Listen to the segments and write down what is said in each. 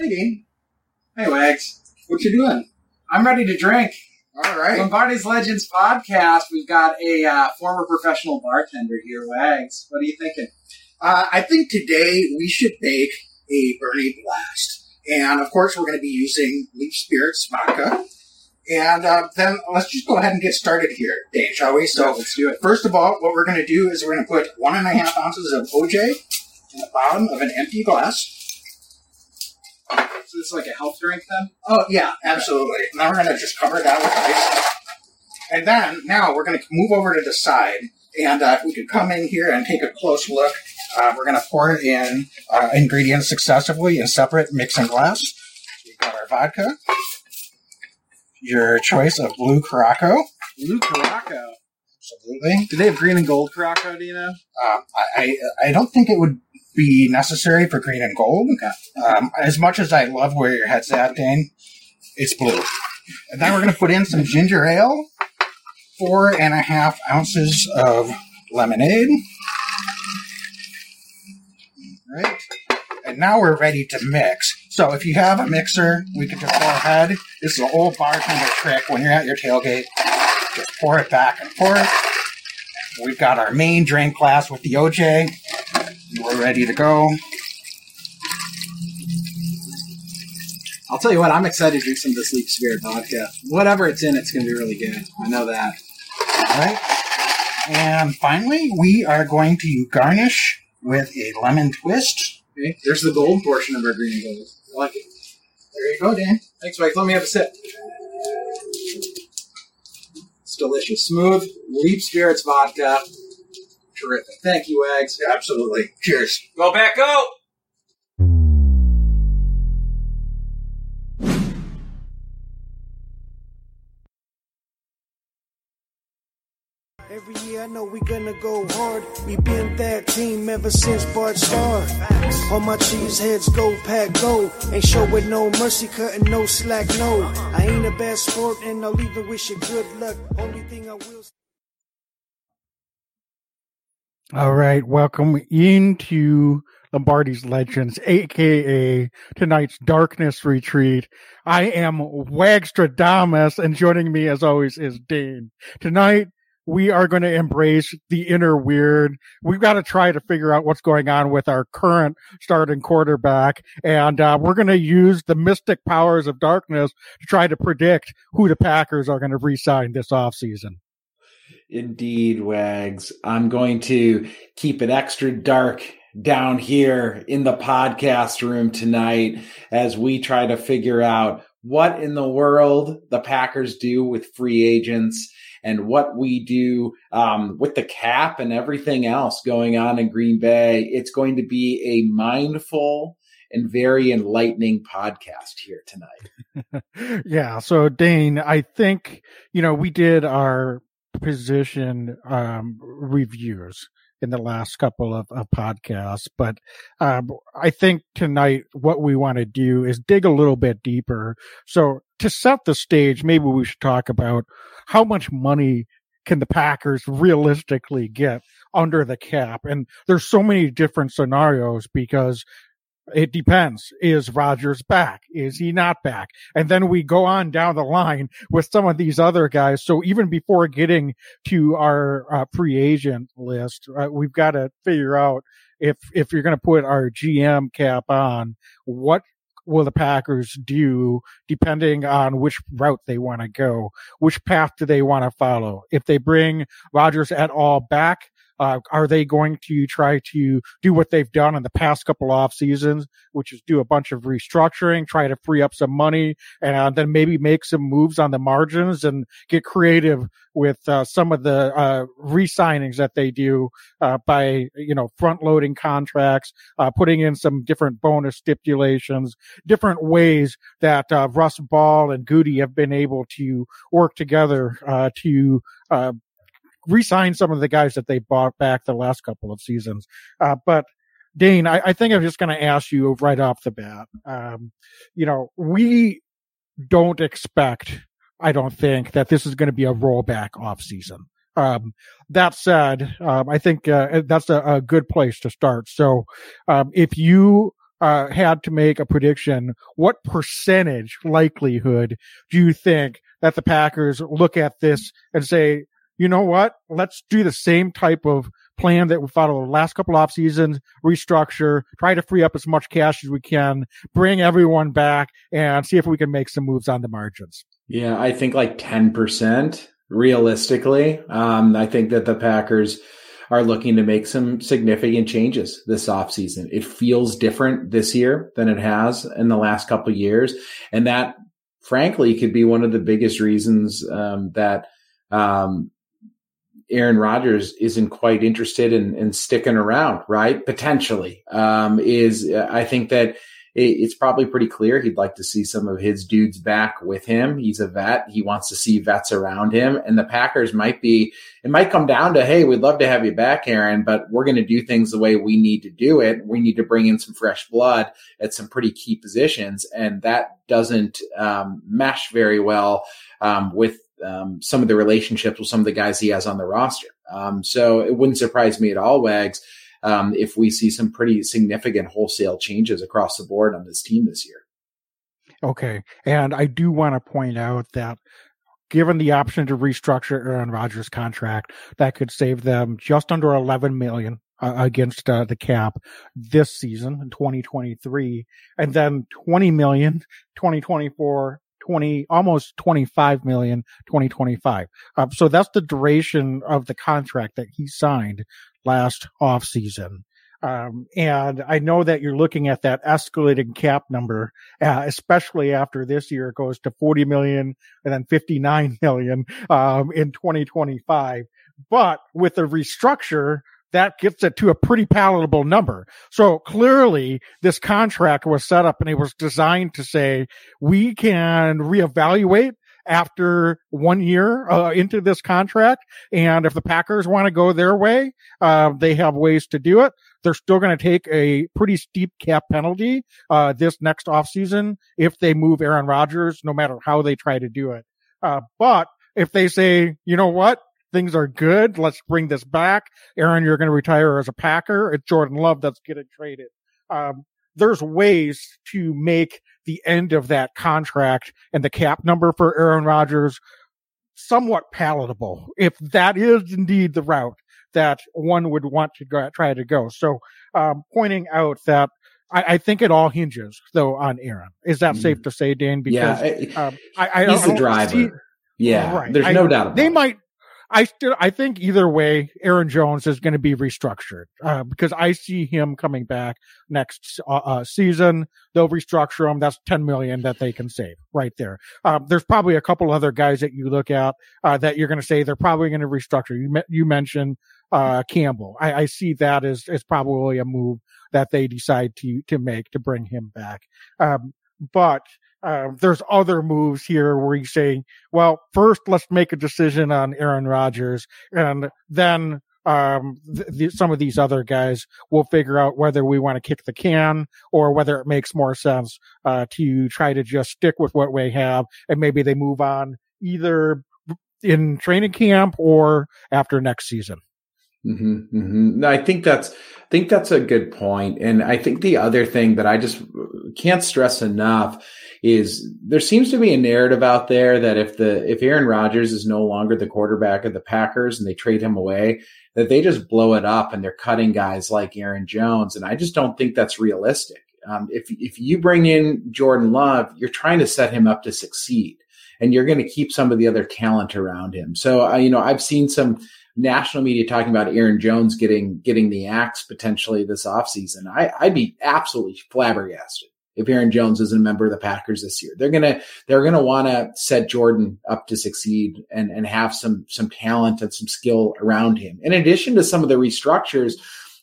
Hey, Dean. Hey, Wags. What you doing? I'm ready to drink. All right. Lombardi's Legends podcast. We've got a uh, former professional bartender here, Wags. What are you thinking? Uh, I think today we should make a Bernie Blast. And of course, we're going to be using Leaf Spirits vodka. And uh, then let's just go ahead and get started here, Dane, shall we? So, let's do it. first of all, what we're going to do is we're going to put one and a half ounces of OJ in the bottom of an empty glass. So this is like a health drink then? Oh, yeah, absolutely. Now we're going to just cover that with ice. And then, now we're going to move over to the side. And uh, if we could come in here and take a close look, uh, we're going to pour in uh, ingredients successively in separate mixing glass. We've got our vodka, your choice of blue Curaçao. Blue Curaçao. Absolutely. Do they have green and gold Curaçao, do you know? Uh, I, I I don't think it would be necessary for green and gold. Um, as much as I love where your head's at, Dane, it's blue. And then we're going to put in some ginger ale, four and a half ounces of lemonade. Right. And now we're ready to mix. So if you have a mixer, we can just go ahead. This is an old bartender trick when you're at your tailgate. Just pour it back and forth. We've got our main drink glass with the OJ. We're ready to go. I'll tell you what, I'm excited to drink some of this Leaf Spirit vodka. Whatever it's in, it's going to be really good. I know that. All right. And finally, we are going to garnish with a lemon twist. Okay, there's the gold portion of our green gold. I like it. There you go, Dan. Thanks, Mike. Let me have a sip. Delicious. Smooth, Leap Spirits vodka. Terrific. Thank you, Wags. Absolutely. Cheers. Go back out! Every year I know we gonna go hard. We been that team ever since Bart started. All my cheese heads go pack go. Ain't showing no mercy, cutting no slack, no. I ain't a bad sport and I'll even wish you good luck. Only thing I will All right, welcome into Lombardi's Legends, aka tonight's Darkness Retreat. I am Wagstradamus, and joining me as always is Dane. Tonight, we are going to embrace the inner weird. We've got to try to figure out what's going on with our current starting quarterback, and uh, we're going to use the mystic powers of darkness to try to predict who the Packers are going to re-sign this offseason. Indeed, Wags. I'm going to keep it extra dark down here in the podcast room tonight as we try to figure out what in the world the Packers do with free agents and what we do um, with the cap and everything else going on in Green Bay. It's going to be a mindful and very enlightening podcast here tonight. yeah. So Dane, I think, you know, we did our position um, reviews in the last couple of, of podcasts, but um, I think tonight what we want to do is dig a little bit deeper. So to set the stage, maybe we should talk about how much money can the Packers realistically get under the cap? And there's so many different scenarios because it depends. Is Rodgers back? Is he not back? And then we go on down the line with some of these other guys. So even before getting to our uh, free agent list, uh, we've got to figure out if if you're going to put our GM cap on, what will the Packers do depending on which route they want to go? Which path do they want to follow? If they bring Rodgers at all back, uh, are they going to try to do what they've done in the past couple off seasons, which is do a bunch of restructuring, try to free up some money, and then maybe make some moves on the margins and get creative with uh, some of the uh, re-signings that they do uh, by you know front loading contracts, uh, putting in some different bonus stipulations, different ways that uh, Russ Ball and Gutey have been able to work together uh, to uh, re-sign some of the guys that they bought back the last couple of seasons. Uh, but Dane, I, I, think I'm just going to ask you right off the bat. Um, you know, we don't expect, I don't think, that this is going to be a rollback off season. Um, that said, um, I think uh, that's a, a, good place to start. So, um, if you uh, had to make a prediction, what percentage likelihood do you think that the Packers look at this and say, you know what? Let's do the same type of plan that we followed the last couple off seasons, restructure, try to free up as much cash as we can, bring everyone back and see if we can make some moves on the margins. Yeah, I think like 10% realistically. Um, I think that the Packers are looking to make some significant changes this offseason. It feels different this year than it has in the last couple years. And that frankly could be one of the biggest reasons um, that um, Aaron Rodgers isn't quite interested in, in sticking around, right? Potentially, um, is I think that it's probably pretty clear he'd like to see some of his dudes back with him. He's a vet. He wants to see vets around him. And the Packers might be, it might come down to, hey, we'd love to have you back, Aaron, but we're going to do things the way we need to do it. We need to bring in some fresh blood at some pretty key positions. And that doesn't um, mesh very well um, with um, some of the relationships with some of the guys he has on the roster. Um, so it wouldn't surprise me at all, Wags, um, if we see some pretty significant wholesale changes across the board on this team this year. Okay. And I do want to point out that given the option to restructure Aaron Rodgers' contract, that could save them just under 11 million uh, against uh, the cap this season in 2023 and then 20 million 2024 20 almost 25 million 2025 uh, so that's the duration of the contract that he signed last off season um, and I know that you're looking at that escalating cap number, uh, especially after this year it goes to 40 million and then 59 million, um, in 2025. But with the restructure, that gets it to a pretty palatable number. So clearly this contract was set up and it was designed to say we can reevaluate after one year uh, into this contract. And if the Packers want to go their way, uh, they have ways to do it. They're still going to take a pretty steep cap penalty uh, this next offseason if they move Aaron Rodgers, no matter how they try to do it. Uh, but if they say, you know what, things are good. Let's bring this back. Aaron, you're going to retire as a Packer. It's Jordan Love that's getting traded. Um, there's ways to make the end of that contract and the cap number for Aaron Rodgers somewhat palatable if that is indeed the route that one would want to go, try to go. So, um, pointing out that I, I, think it all hinges though on Aaron. Is that mm. safe to say, Dan? Because yeah, um, I, I, he's the driver. See, yeah, right. there's no doubt. they it. might I still, I think either way, Aaron Jones is going to be restructured uh, because I see him coming back next uh, uh, season. They'll restructure him. That's ten million that they can save right there. Um, there's probably a couple other guys that you look at uh, that you're going to say they're probably going to restructure. You me- you mentioned uh, Campbell. I, I see that as as probably a move that they decide to to make to bring him back. Um, but um, there's other moves here where you say, well, first let's make a decision on Aaron Rodgers, and then um, th- th- some of these other guys will figure out whether we want to kick the can or whether it makes more sense uh, to try to just stick with what we have, and maybe they move on either in training camp or after next season. Mm-hmm, mm-hmm. I think that's I think that's a good point, and I think the other thing that I just can't stress enough is there seems to be a narrative out there that if the if Aaron Rodgers is no longer the quarterback of the Packers and they trade him away, that they just blow it up and they're cutting guys like Aaron Jones, and I just don't think that's realistic. Um, if if you bring in Jordan Love, you're trying to set him up to succeed, and you're going to keep some of the other talent around him. So, you know, I've seen some national media talking about Aaron Jones getting getting the axe potentially this offseason. I, I'd be absolutely flabbergasted if Aaron Jones isn't a member of the Packers this year. They're gonna they're gonna want to set Jordan up to succeed and and have some some talent and some skill around him. In addition to some of the restructures,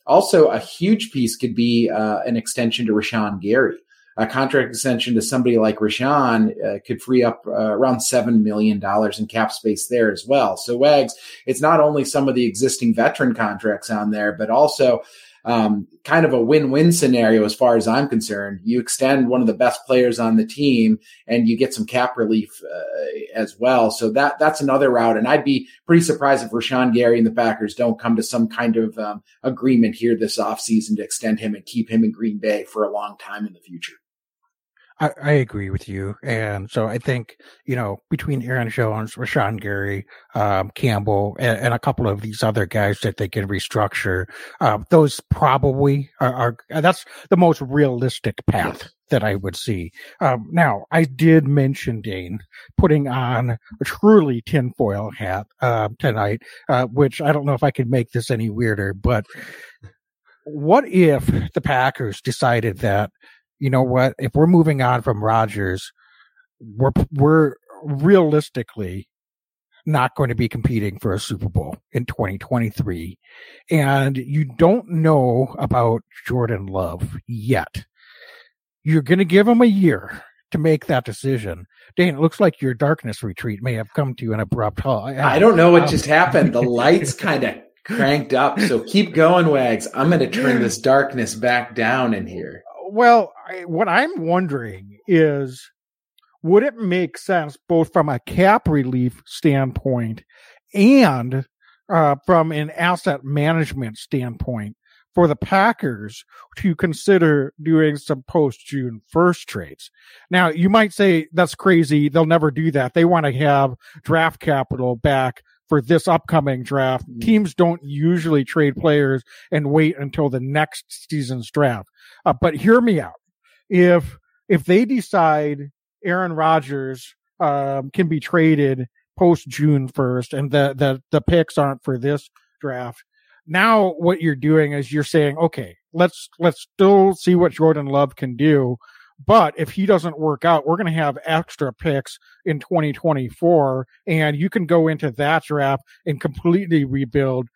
also a huge piece could be uh, an extension to Rashan Gary a contract extension to somebody like Rashan uh, could free up uh, around $7 million in cap space there as well. So, Wags, it's not only some of the existing veteran contracts on there, but also um, kind of a win-win scenario as far as I'm concerned. You extend one of the best players on the team, and you get some cap relief uh, as well. So that that's another route. And I'd be pretty surprised if Rashan Gary and the Packers don't come to some kind of um, agreement here this offseason to extend him and keep him in Green Bay for a long time in the future. I, I, agree with you. And so I think, you know, between Aaron Jones, Rashan Gary, um, Campbell, and, and, a couple of these other guys that they can restructure, uh, those probably are, are, that's the most realistic path that I would see. Um, now, I did mention, Dane, putting on a truly tinfoil hat uh, tonight, uh, which I don't know if I can make this any weirder, but what if the Packers decided that you know what? If we're moving on from Rodgers, we're we're realistically not going to be competing for a Super Bowl in 2023. And you don't know about Jordan Love yet. You're going to give him a year to make that decision. Dane, it looks like your darkness retreat may have come to an abrupt halt. I don't know what um, just happened. The lights kind of cranked up. So keep going, Wags. I'm going to turn this darkness back down in here. Well, I, what I'm wondering is would it make sense both from a cap relief standpoint and uh, from an asset management standpoint for the Packers to consider doing some post June 1st trades. Now, you might say that's crazy. They'll never do that. They want to have draft capital back for this upcoming draft. Mm. Teams don't usually trade players and wait until the next season's draft. Uh, but hear me out. If if they decide Aaron Rodgers um, can be traded post June first, and the the the picks aren't for this draft, now what you're doing is you're saying, okay, let's let's still see what Jordan Love can do. But if he doesn't work out, we're going to have extra picks in 2024, and you can go into that draft and completely rebuild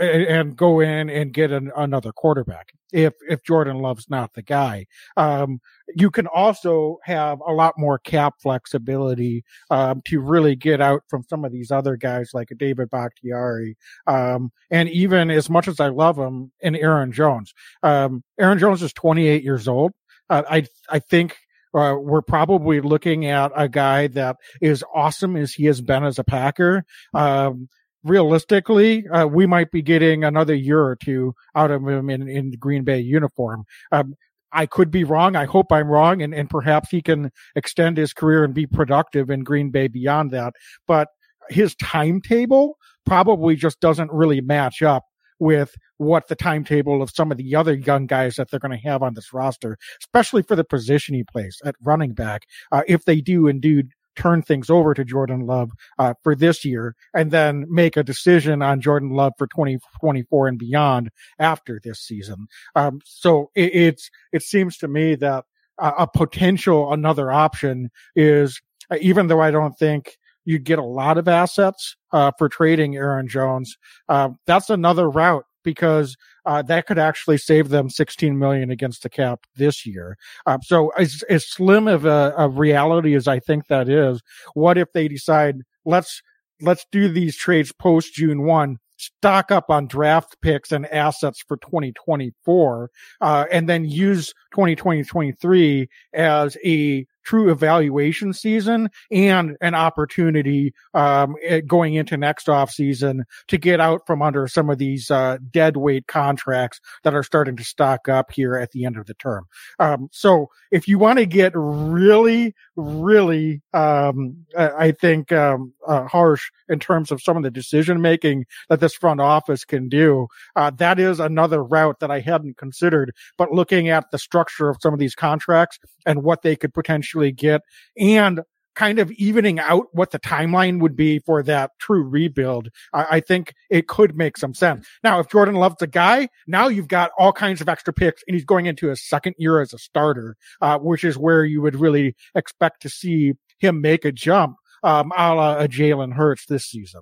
and go in and get an, another quarterback if if Jordan Love's not the guy. Um, you can also have a lot more cap flexibility um, to really get out from some of these other guys like David Bakhtiari, um, and even as much as I love him, and Aaron Jones. Um, Aaron Jones is 28 years old. Uh, I I think uh, we're probably looking at a guy that is awesome as he has been as a Packer. Um, realistically, uh, we might be getting another year or two out of him in, in Green Bay uniform. Um, I could be wrong. I hope I'm wrong, and, and perhaps he can extend his career and be productive in Green Bay beyond that. But his timetable probably just doesn't really match up with what the timetable of some of the other young guys that they're going to have on this roster, especially for the position he plays at running back. Uh, if they do indeed turn things over to Jordan Love uh, for this year and then make a decision on Jordan Love for 2024 and beyond after this season. Um, so it, it's, it seems to me that a, a potential another option is, uh, even though I don't think you get a lot of assets uh, for trading Aaron Jones. Uh, that's another route because uh, that could actually save them 16 million against the cap this year. Um, so as, as slim of a, reality as I think that is, what if they decide let's let's do these trades post June one stock up on draft picks and assets for 2024, uh, and then use 2023 as a true evaluation season and an opportunity um, eh, going into next off season to get out from under some of these uh, dead weight contracts that are starting to stock up here at the end of the term. Um, so if you want to get really, really, um, I think um, uh, harsh in terms of some of the decision making that this front office can do, uh, that is another route that I hadn't considered. But looking at the structure of some of these contracts and what they could potentially get and kind of evening out what the timeline would be for that true rebuild, I, I, think it could make some sense. Now, if Jordan Love's a guy, now you've got all kinds of extra picks and he's going into his second year as a starter, uh, which is where you would really expect to see him make a jump, um, a la a Jalen Hurts this season.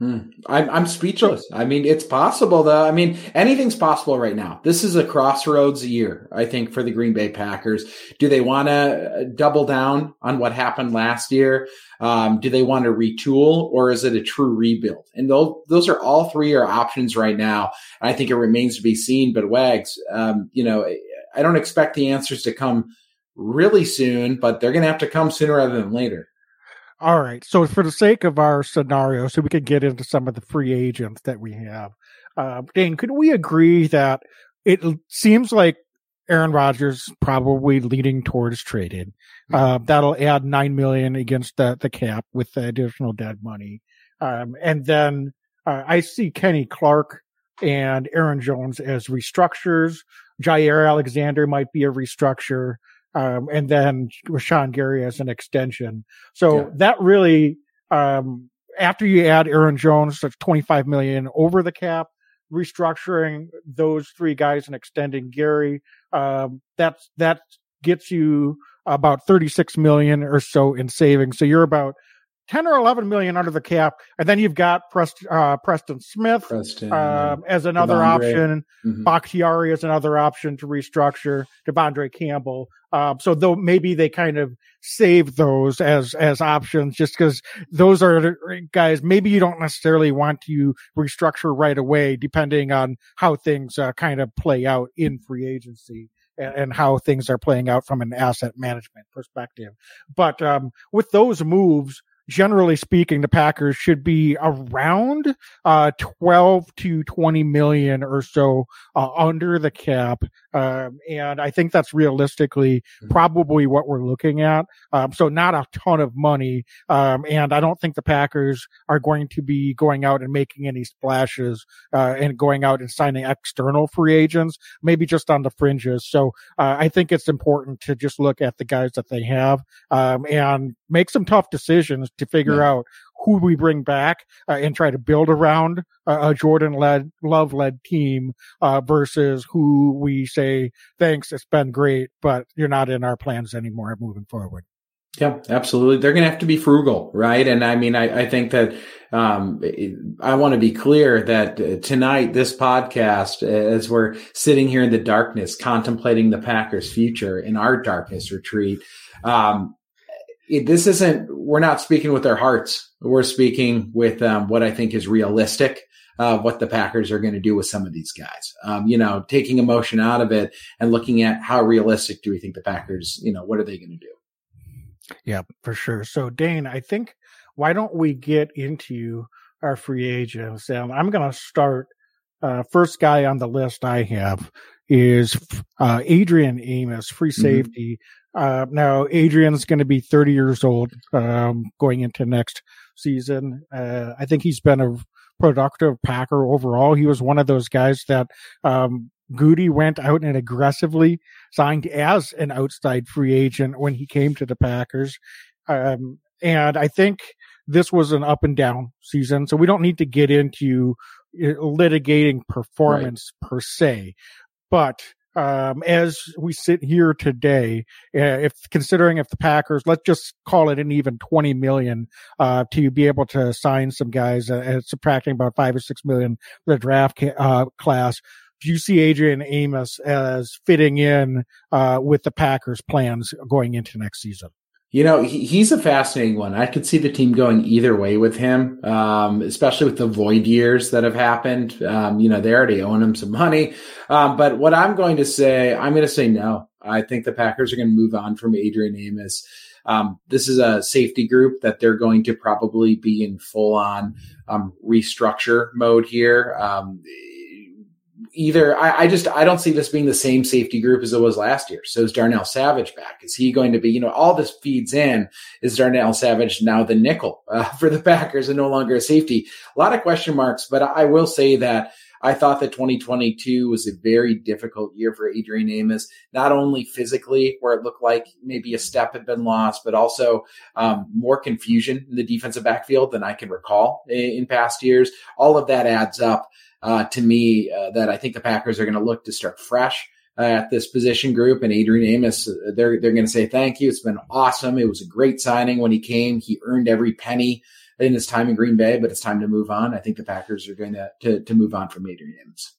Hmm. I'm, I'm speechless. I mean, it's possible though. I mean, anything's possible right now. This is a crossroads year, I think, for the Green Bay Packers. Do they want to double down on what happened last year? Um, do they want to retool or is it a true rebuild? And those, those are all three are options right now. I think it remains to be seen, but Wags, um, you know, I don't expect the answers to come really soon, but they're going to have to come sooner rather than later. All right. So, for the sake of our scenario, so we can get into some of the free agents that we have, uh, Dane, could we agree that it seems like Aaron Rodgers probably leading towards trading? Hmm. Uh, that'll add nine million against the the cap with the additional dead money, um, and then uh, I see Kenny Clark and Aaron Jones as restructures. Jaire Alexander might be a restructure um, and then Rashan Gary as an extension. So yeah. that really, um, after you add Aaron Jones, that's 25 million over the cap, restructuring those three guys and extending Gary, um, that's, that gets you about 36 million or so in savings. So you're about 10 or 11 million under the cap. And then you've got Prest, uh, Preston Smith Preston, um, as another De'Vondre. option. Mm-hmm. Bakhtiari as another option to restructure. De'Vondre Campbell. Um, so though maybe they kind of save those as, as options just because those are guys, maybe you don't necessarily want to restructure right away depending on how things uh, kind of play out in free agency and, and, how things are playing out from an asset management perspective. But, um, with those moves, generally speaking, the Packers should be around uh, 12 to 20 million or so uh, under the cap. Um, and I think that's realistically mm-hmm. probably what we're looking at. Um, so not a ton of money. Um, and I don't think the Packers are going to be going out and making any splashes uh, and going out and signing external free agents, maybe just on the fringes. So uh, I think it's important to just look at the guys that they have um, and make some tough decisions to figure yeah. out who we bring back uh, and try to build around a Jordan led, love led team, uh, versus who we say, thanks, it's been great, but you're not in our plans anymore moving forward. Yeah, absolutely. They're going to have to be frugal, right? And I mean, I, I think that um, I want to be clear that uh, tonight, this podcast, as we're sitting here in the darkness, contemplating the Packers' future in our darkness retreat, um, it, this isn't. We're not speaking with our hearts we're speaking with um, what I think is realistic of uh, what the Packers are going to do with some of these guys. Um, you know, taking emotion out of it and looking at how realistic do we think the Packers, you know, what are they going to do? Yeah, for sure. So, Dane, I think why don't we get into our free agents? And I'm going to start. Uh, first guy on the list I have is uh, Adrian Amos, free mm-hmm. safety. Uh, now, Adrian's going to be 30 years old um, going into next season. Uh, I think he's been a productive Packer overall. He was one of those guys that um, Gutey went out and aggressively signed as an outside free agent when he came to the Packers. Um, and I think this was an up and down season. So we don't need to get into uh, litigating performance right. per se, but um, as we sit here today, uh, if considering if the Packers, let's just call it an even 20 million, uh, to be able to sign some guys, uh, subtracting about five or six million for the draft ca- uh, class. Do you see Adrian Amos as fitting in, uh, with the Packers plans going into next season? You know, he, he's a fascinating one. I could see the team going either way with him, um, especially with the void years that have happened. Um, you know, they already own him some money. Um, but what I'm going to say, I'm going to say no. I think the Packers are going to move on from Adrian Amos. Um, this is a safety group that they're going to probably be in full on um, restructure mode here. Either I, I, just I don't see this being the same safety group as it was last year. So is Darnell Savage back? Is he going to be? You know, all this feeds in. Is Darnell Savage now the nickel uh, for the Packers and no longer a safety? A lot of question marks, but I will say that. I thought that 2022 was a very difficult year for Adrian Amos, not only physically, where it looked like maybe a step had been lost, but also um, more confusion in the defensive backfield than I can recall in, in past years. All of that adds up uh, to me uh, that I think the Packers are going to look to start fresh uh, at this position group. And Adrian Amos, uh, they're they're going to say thank you. It's been awesome. It was a great signing when he came. He earned every penny in his time in Green Bay, but it's time to move on. I think the Packers are going to to, to move on from Adrian Amos.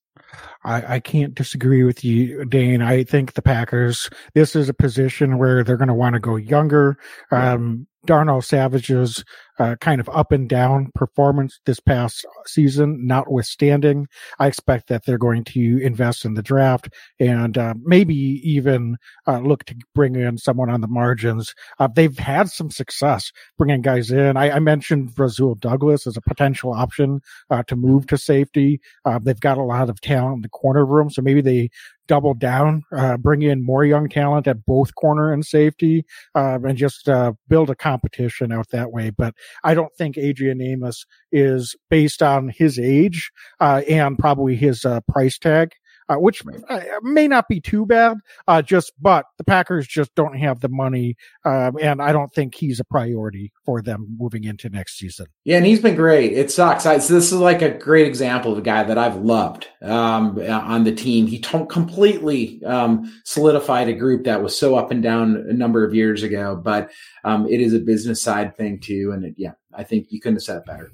I, I can't disagree with you, Dane. I think the Packers, this is a position where they're going to want to go younger. Um, Darnell Savage's uh, kind of up and down performance this past season, notwithstanding, I expect that they're going to invest in the draft and uh, maybe even uh, look to bring in someone on the margins. Uh, they've had some success bringing guys in. I, I mentioned Rasul Douglas as a potential option uh, to move to safety. Uh, they've got a lot of talent in the corner room, so maybe they double down, uh, bring in more young talent at both corner and safety, uh, and just uh, build a competition out that way. But I don't think Adrian Amos is based on his age uh, and probably his uh, price tag uh, which uh, may not be too bad. Uh, just, but the Packers just don't have the money, um, and I don't think he's a priority for them moving into next season. Yeah, and he's been great. It sucks. I, so this is like a great example of a guy that I've loved um, on the team. He t- completely um, solidified a group that was so up and down a number of years ago, but um, it is a business side thing too. And it, yeah, I think you couldn't have said it better.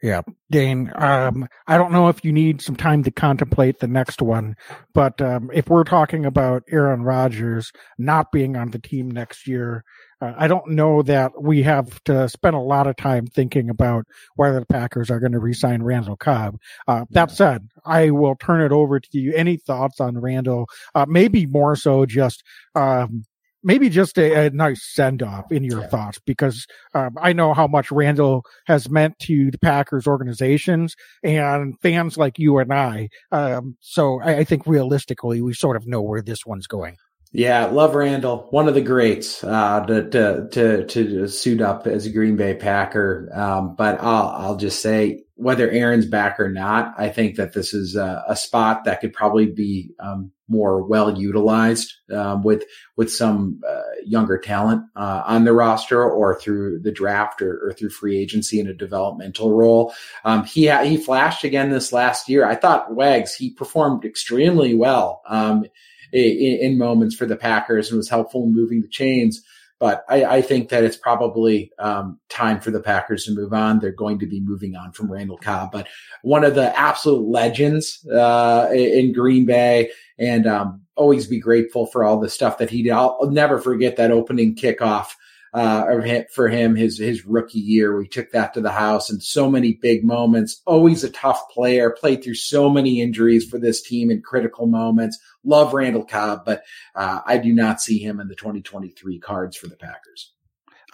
Yeah, Dane. Um, I don't know if you need some time to contemplate the next one, but um, if we're talking about Aaron Rodgers not being on the team next year, uh, I don't know that we have to spend a lot of time thinking about whether the Packers are going to re-sign Randall Cobb. Uh, that said, I will turn it over to you. Any thoughts on Randall? Uh, maybe more so just um, maybe just a, a nice send off in your yeah. thoughts because um, I know how much Randall has meant to the Packers organizations and fans like you and I. Um, so I, I, think realistically, we sort of know where this one's going. Yeah, love Randall, one of the greats uh, to, to, to to suit up as a Green Bay Packer. Um, but I'll I'll just say whether Aaron's back or not, I think that this is a, a spot that could probably be um, more well utilized um, with with some uh, younger talent uh, on the roster or through the draft or, or, through free agency in a developmental role. Um, he ha- he flashed again this last year. I thought Wags he performed extremely well um, in, in, moments for the Packers and was helpful in moving the chains. But I, I think that it's probably um, time for the Packers to move on. They're going to be moving on from Randall Cobb, but one of the absolute legends uh, in Green Bay, and um, always be grateful for all the stuff that he did. I'll, I'll never forget that opening kickoff uh, for him his his rookie year. We took that to the house and so many big moments. Always a tough player. Played through so many injuries for this team in critical moments. Love Randall Cobb, but uh, I do not see him in the 2023 cards for the Packers.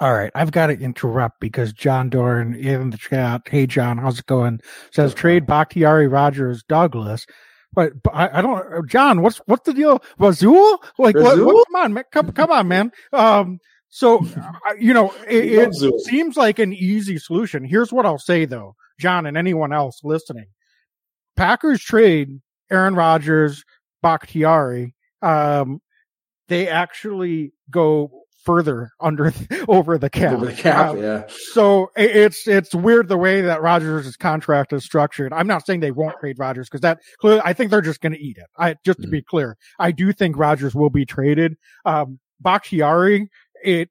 All right, I've got to interrupt because John Doran in the chat. Hey, John, how's it going? Says trade Bakhtiari Rodgers Douglas. But, I, I, don't, John. What's what's the deal? Rasul? Like, What, what, come on, man. Come, come on, man. Um, so, you know, it, it seems like an easy solution. Here's what I'll say though, John and anyone else listening. Packers trade Aaron Rodgers, Bakhtiari. Um, they actually go further under over the cap. Over the cap, um, yeah. So it's it's weird the way that Rodgers' contract is structured. I'm not saying they won't trade Rodgers because that clearly I think they're just going to eat it. I just to mm-hmm. be clear, I do think Rodgers will be traded. Um, Bakhtiari it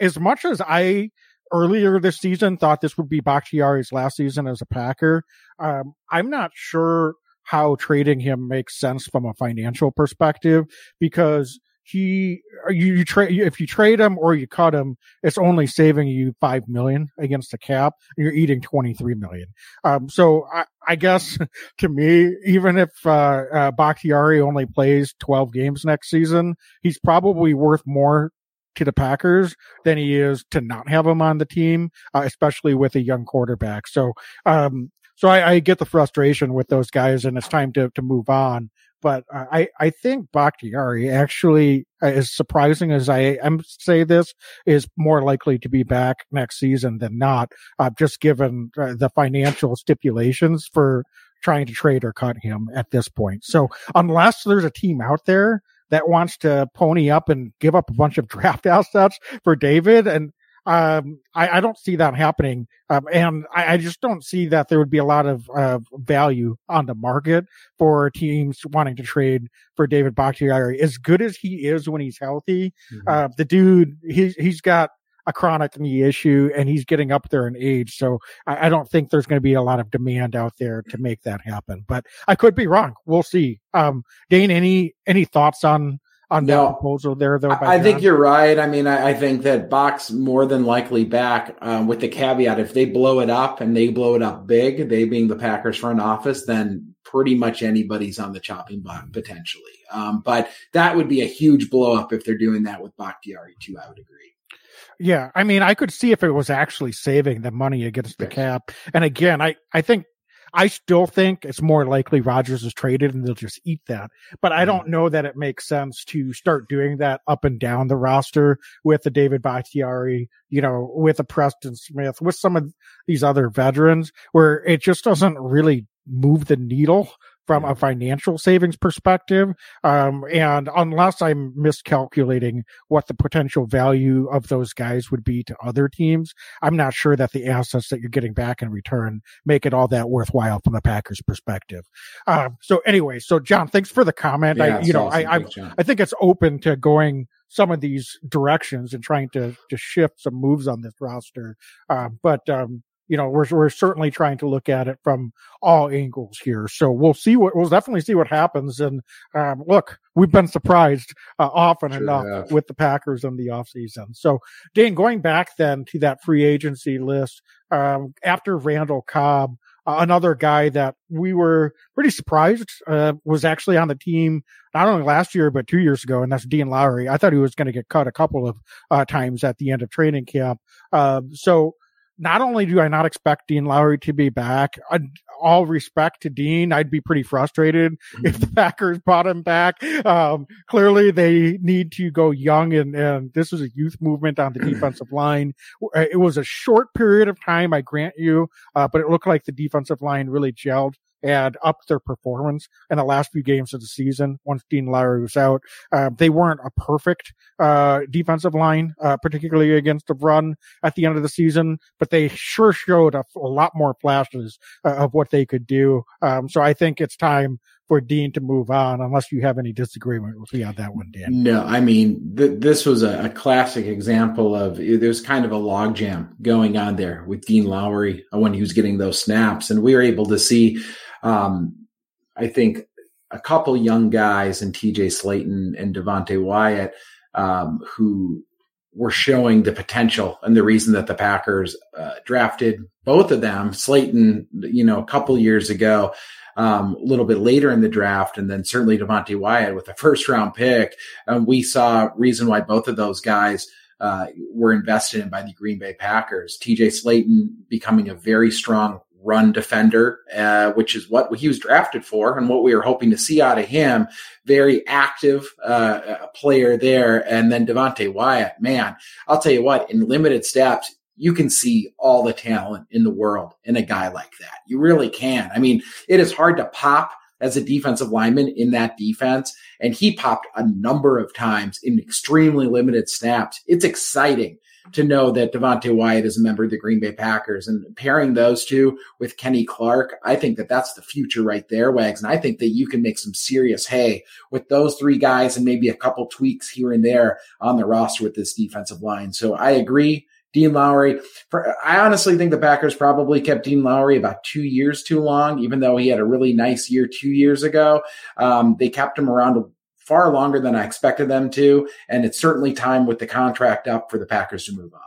as much as I earlier this season thought this would be Bakhtiari's last season as a Packer, um, I'm not sure how trading him makes sense from a financial perspective because he you, you trade if you trade him or you cut him, it's only saving you five million against the cap. you're eating twenty three million. Um, so I, I, guess to me, even if uh, uh, Bakhtiari only plays twelve games next season, he's probably worth more to the Packers than he is to not have him on the team, uh, especially with a young quarterback. So, um, so I, I, get the frustration with those guys, and it's time to to move on. But uh, I I think Bakhtiari actually, uh, as surprising as I am say this, is more likely to be back next season than not. Uh, just given uh, the financial stipulations for trying to trade or cut him at this point. So unless there's a team out there that wants to pony up and give up a bunch of draft assets for David. And um, I, I, don't see that happening. Um, and I, I, just don't see that there would be a lot of uh, value on the market for teams wanting to trade for David Bakhtiari. As good as he is when he's healthy, mm-hmm. uh, the dude, he's, he's got a chronic knee issue and he's getting up there in age. So I, I don't think there's going to be a lot of demand out there to make that happen, but I could be wrong. We'll see. Um, Dane, any, any thoughts on, on No. that proposal there though? by I I think you're right. I mean, I, I think that Bach's more than likely back um, with the caveat if they blow it up and they blow it up big, they being the Packers front office, then pretty much anybody's on the chopping block potentially. Um, but that would be a huge blow up if they're doing that with Bakhtiari too. I would agree. Yeah, I mean, I could see if it was actually saving the money against the Yes. cap. And again, I I think I still think it's more likely Rodgers is traded and they'll just eat that. But I mm-hmm. don't know that it makes sense to start doing that up and down the roster with the David Bakhtiari, you know, with the Preston Smith, with some of these other veterans, where it just doesn't really move the needle from a financial savings perspective. Um, and unless I'm miscalculating what the potential value of those guys would be to other teams, I'm not sure that the assets that you're getting back in return make it all that worthwhile from the Packers perspective. Um, so anyway, so John, thanks for the comment. Yeah, I, you know, awesome. I, I, I think it's open to going some of these directions and trying to to shift some moves on this roster. Uh, but um, you know, we're we're certainly trying to look at it from all angles here. So we'll see what we'll definitely see what happens. And um, look, we've been surprised uh, often Sure enough have. with the Packers in the offseason. So Dane, going back then to that free agency list um, after Randall Cobb. Uh, another guy that we were pretty surprised uh, was actually on the team not only last year but two years ago, and that's Dean Lowry. I thought he was going to get cut a couple of uh, times at the end of training camp. Um, so not only do I not expect Dean Lowry to be back, uh, all respect to Dean, I'd be pretty frustrated if the Packers brought him back. Um, clearly they need to go young and, and this was a youth movement on the defensive line. It was a short period of time, I grant you, uh, but it looked like the defensive line really gelled and upped their performance in the last few games of the season once Dean Lowry was out. Uh, they weren't a perfect uh, defensive line, uh, particularly against the run at the end of the season, but they sure showed a, a lot more flashes uh, of what they could do. Um, so I think it's time for Dean to move on, unless you have any disagreement with me on that one, Dan. No, I mean th- this was a, a classic example of there's kind of a logjam going on there with Dean Lowry when he was getting those snaps, and we were able to see, um, I think, a couple young guys in T.J. Slaton and Devonte Wyatt um, who were showing the potential and the reason that the Packers uh, drafted both of them. Slaton, you know, a couple years ago. Um, a little bit later in the draft, and then certainly Devonte Wyatt with a first round pick. And we saw reason why both of those guys uh, were invested in by the Green Bay Packers. TJ Slaton becoming a very strong run defender, uh, which is what he was drafted for and what we were hoping to see out of him. Very active uh, player there. And then Devonte Wyatt, man, I'll tell you what, in limited steps, you can see all the talent in the world in a guy like that. You really can. I mean, it is hard to pop as a defensive lineman in that defense. And he popped a number of times in extremely limited snaps. It's exciting to know that Devonte Wyatt is a member of the Green Bay Packers and pairing those two with Kenny Clark. I think that that's the future right there, Wags. And I think that you can make some serious hay with those three guys and maybe a couple tweaks here and there on the roster with this defensive line. So I agree. Dean Lowry. For, I honestly think the Packers probably kept Dean Lowry about two years too long, even though he had a really nice year two years ago. Um, they kept him around far longer than I expected them to, and it's certainly time with the contract up for the Packers to move on.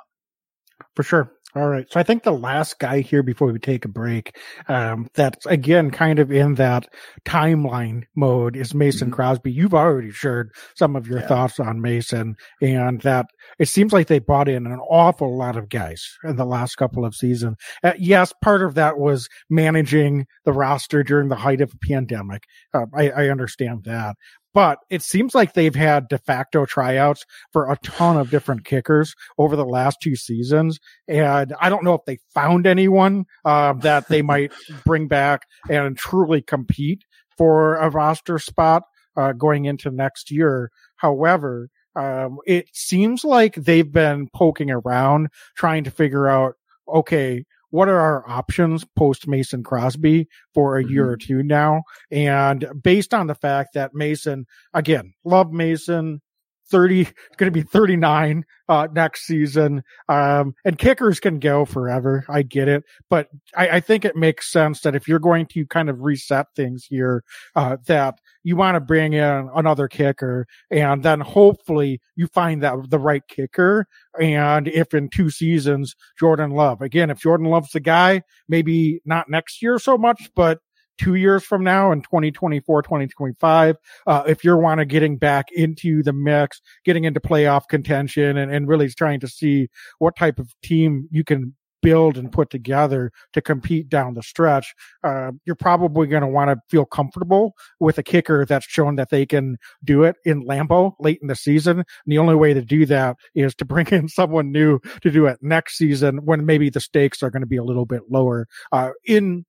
For sure. All right. So I think the last guy here before we take a break, um, that's again kind of in that timeline mode is Mason Mhm. Crosby. You've already shared some of your Yeah. thoughts on Mason and that it seems like they brought in an awful lot of guys in the last couple of seasons. Uh, yes, part of that was managing the roster during the height of the pandemic. Uh, I, I understand that. But it seems like they've had de facto tryouts for a ton of different kickers over the last two seasons. And I don't know if they found anyone uh, that they might bring back and truly compete for a roster spot uh, going into next year. However, um, it seems like they've been poking around trying to figure out, okay, what are our options post Mason Crosby for a year or two now? And based on the fact that Mason, again, love Mason, 30, going to be 39 uh, next season. Um, and kickers can go forever. I get it. But I, I, think it makes sense that if you're going to kind of reset things here, uh, that you want to bring in another kicker and then hopefully you find that the right kicker. And if in two seasons, Jordan Love, again, if Jordan Love's the guy, maybe not next year so much, but two years from now in 2024, 2025, uh, if you're want to getting back into the mix, getting into playoff contention and, and really trying to see what type of team you can build and put together to compete down the stretch, uh, you're probably going to want to feel comfortable with a kicker that's shown that they can do it in Lambeau late in the season. And the only way to do that is to bring in someone new to do it next season when maybe the stakes are going to be a little bit lower. Uh, in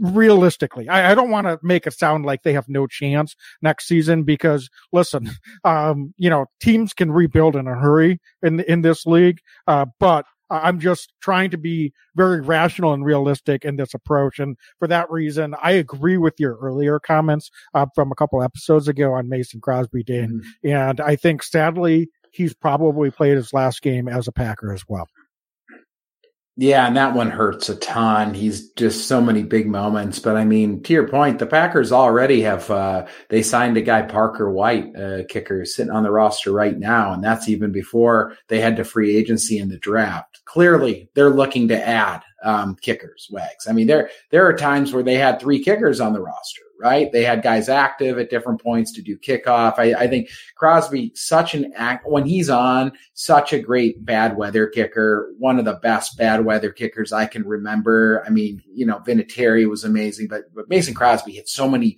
realistically, I, I don't want to make it sound like they have no chance next season because listen, um, you know, teams can rebuild in a hurry in in this league, uh, but I'm just trying to be very rational and realistic in this approach. And for that reason, I agree with your earlier comments uh, from a couple episodes ago on Mason Crosby, Dane. Mm-hmm. And I think sadly, he's probably played his last game as a Packer as well. Yeah, and that one hurts a ton. He's just so many big moments. But I mean, to your point, the Packers already have uh they signed a guy Parker White, a kicker, sitting on the roster right now, and that's even before they had to free agency in the draft. Clearly, they're looking to add um, kickers, Wags. I mean, there there are times where they had three kickers on the roster right? They had guys active at different points to do kickoff. I, I think Crosby, such an act when he's on, such a great bad weather kicker, one of the best bad weather kickers I can remember. I mean, you know, Vinatieri was amazing, but, but Mason Crosby hit so many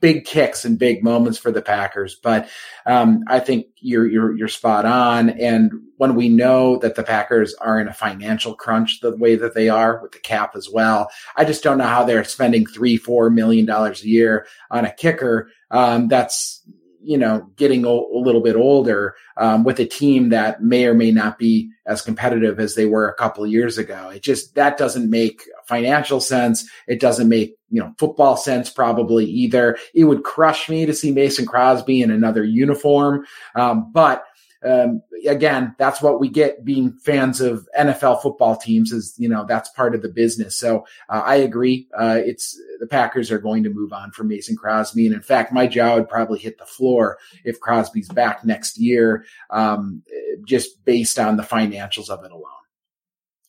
big kicks and big moments for the Packers. But um, I think you're you're you're spot on. And when we know that the Packers are in a financial crunch the way that they are with the cap as well, I just don't know how they're spending three four million dollars a year on a kicker. Um, that's you know, getting a, little bit older um, with a team that may or may not be as competitive as they were a couple years ago. It just that doesn't make financial sense. It doesn't make you know football sense probably either. It would crush me to see Mason Crosby in another uniform, um, but um, again, that's what we get being fans of NFL football teams is, you know, that's part of the business. So uh, I agree. Uh, it's the Packers are going to move on from Mason Crosby. And in fact, my jaw would probably hit the floor if Crosby's back next year, um, just based on the financials of it alone.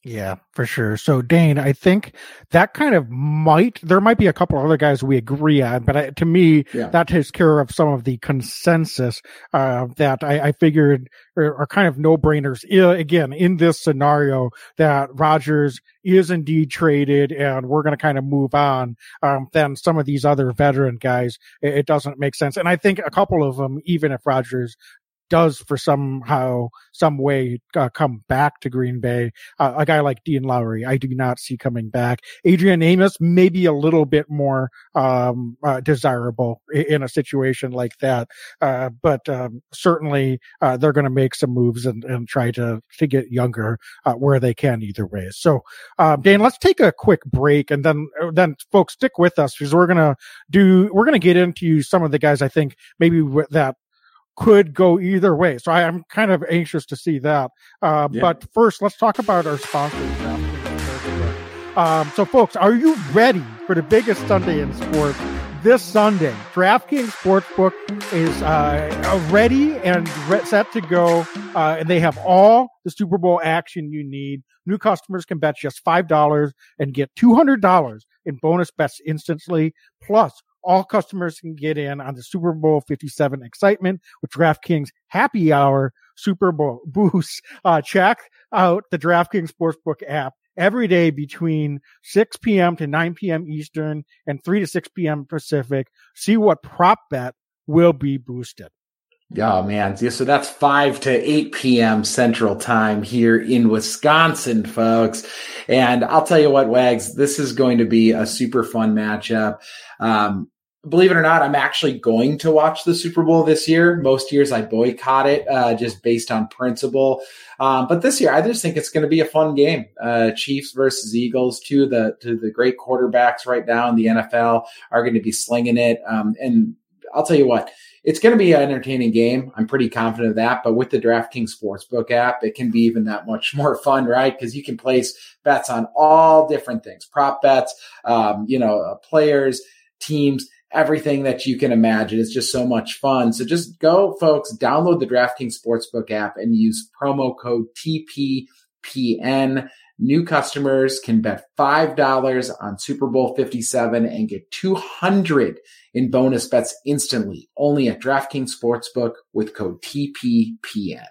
Yeah, for sure. So Dane, I think that kind of might there might be a couple other guys we agree on, but I, to me yeah. that takes care of some of the consensus uh, that I, I figured are, are, kind of no brainers. Again, in this scenario, that Rodgers is indeed traded and we're going to kind of move on. Um, then some of these other veteran guys, it, it doesn't make sense. And I think a couple of them, even if Rodgers does for somehow some way uh, come back to Green Bay. Uh, a guy like Dean Lowry, I do not see coming back. Adrian Amos maybe a little bit more um, uh, desirable in a situation like that, uh, but um, certainly uh, they're going to make some moves and, and try to to get younger uh, where they can either way. So, um, Dan, let's take a quick break and then then folks stick with us because we're gonna do we're gonna get into some of the guys I think maybe that could go either way. So I am kind of anxious to see that. Uh, yeah. But first, let's talk about our sponsors. Um, so, folks, are you ready for the biggest Sunday in sports? This Sunday, DraftKings Sportsbook is uh, ready and re- set to go, uh, and they have all the Super Bowl action you need. New customers can bet just five dollars and get two hundred dollars in bonus bets instantly, plus all customers can get in on the Super Bowl 57 excitement with DraftKings Happy Hour Super Bowl boost. Uh, check out the DraftKings Sportsbook app every day between 6 p.m. to 9 p.m. Eastern and 3 to 6 p.m. Pacific. See what prop bet will be boosted. Oh man, so that's 5 to 8 p.m. Central Time here in Wisconsin, folks. And I'll tell you what, Wags, this is going to be a super fun matchup. Um, believe it or not, I'm actually going to watch the Super Bowl this year. Most years I boycott it uh, just based on principle. Um, but this year, I just think it's going to be a fun game. Uh, Chiefs versus Eagles, two of the, of the great quarterbacks right now in the NFL are going to be slinging it. Um, and I'll tell you what, it's going to be an entertaining game. I'm pretty confident of that. But with the DraftKings Sportsbook app, it can be even that much more fun, right? Because you can place bets on all different things, prop bets, um, you know, uh, players, teams, everything that you can imagine. It's just so much fun. So just go, folks, download the DraftKings Sportsbook app and use promo code TPPN. New customers can bet $5 on Super Bowl 57 and get 200 in bonus bets instantly only at DraftKings Sportsbook with code TPPN.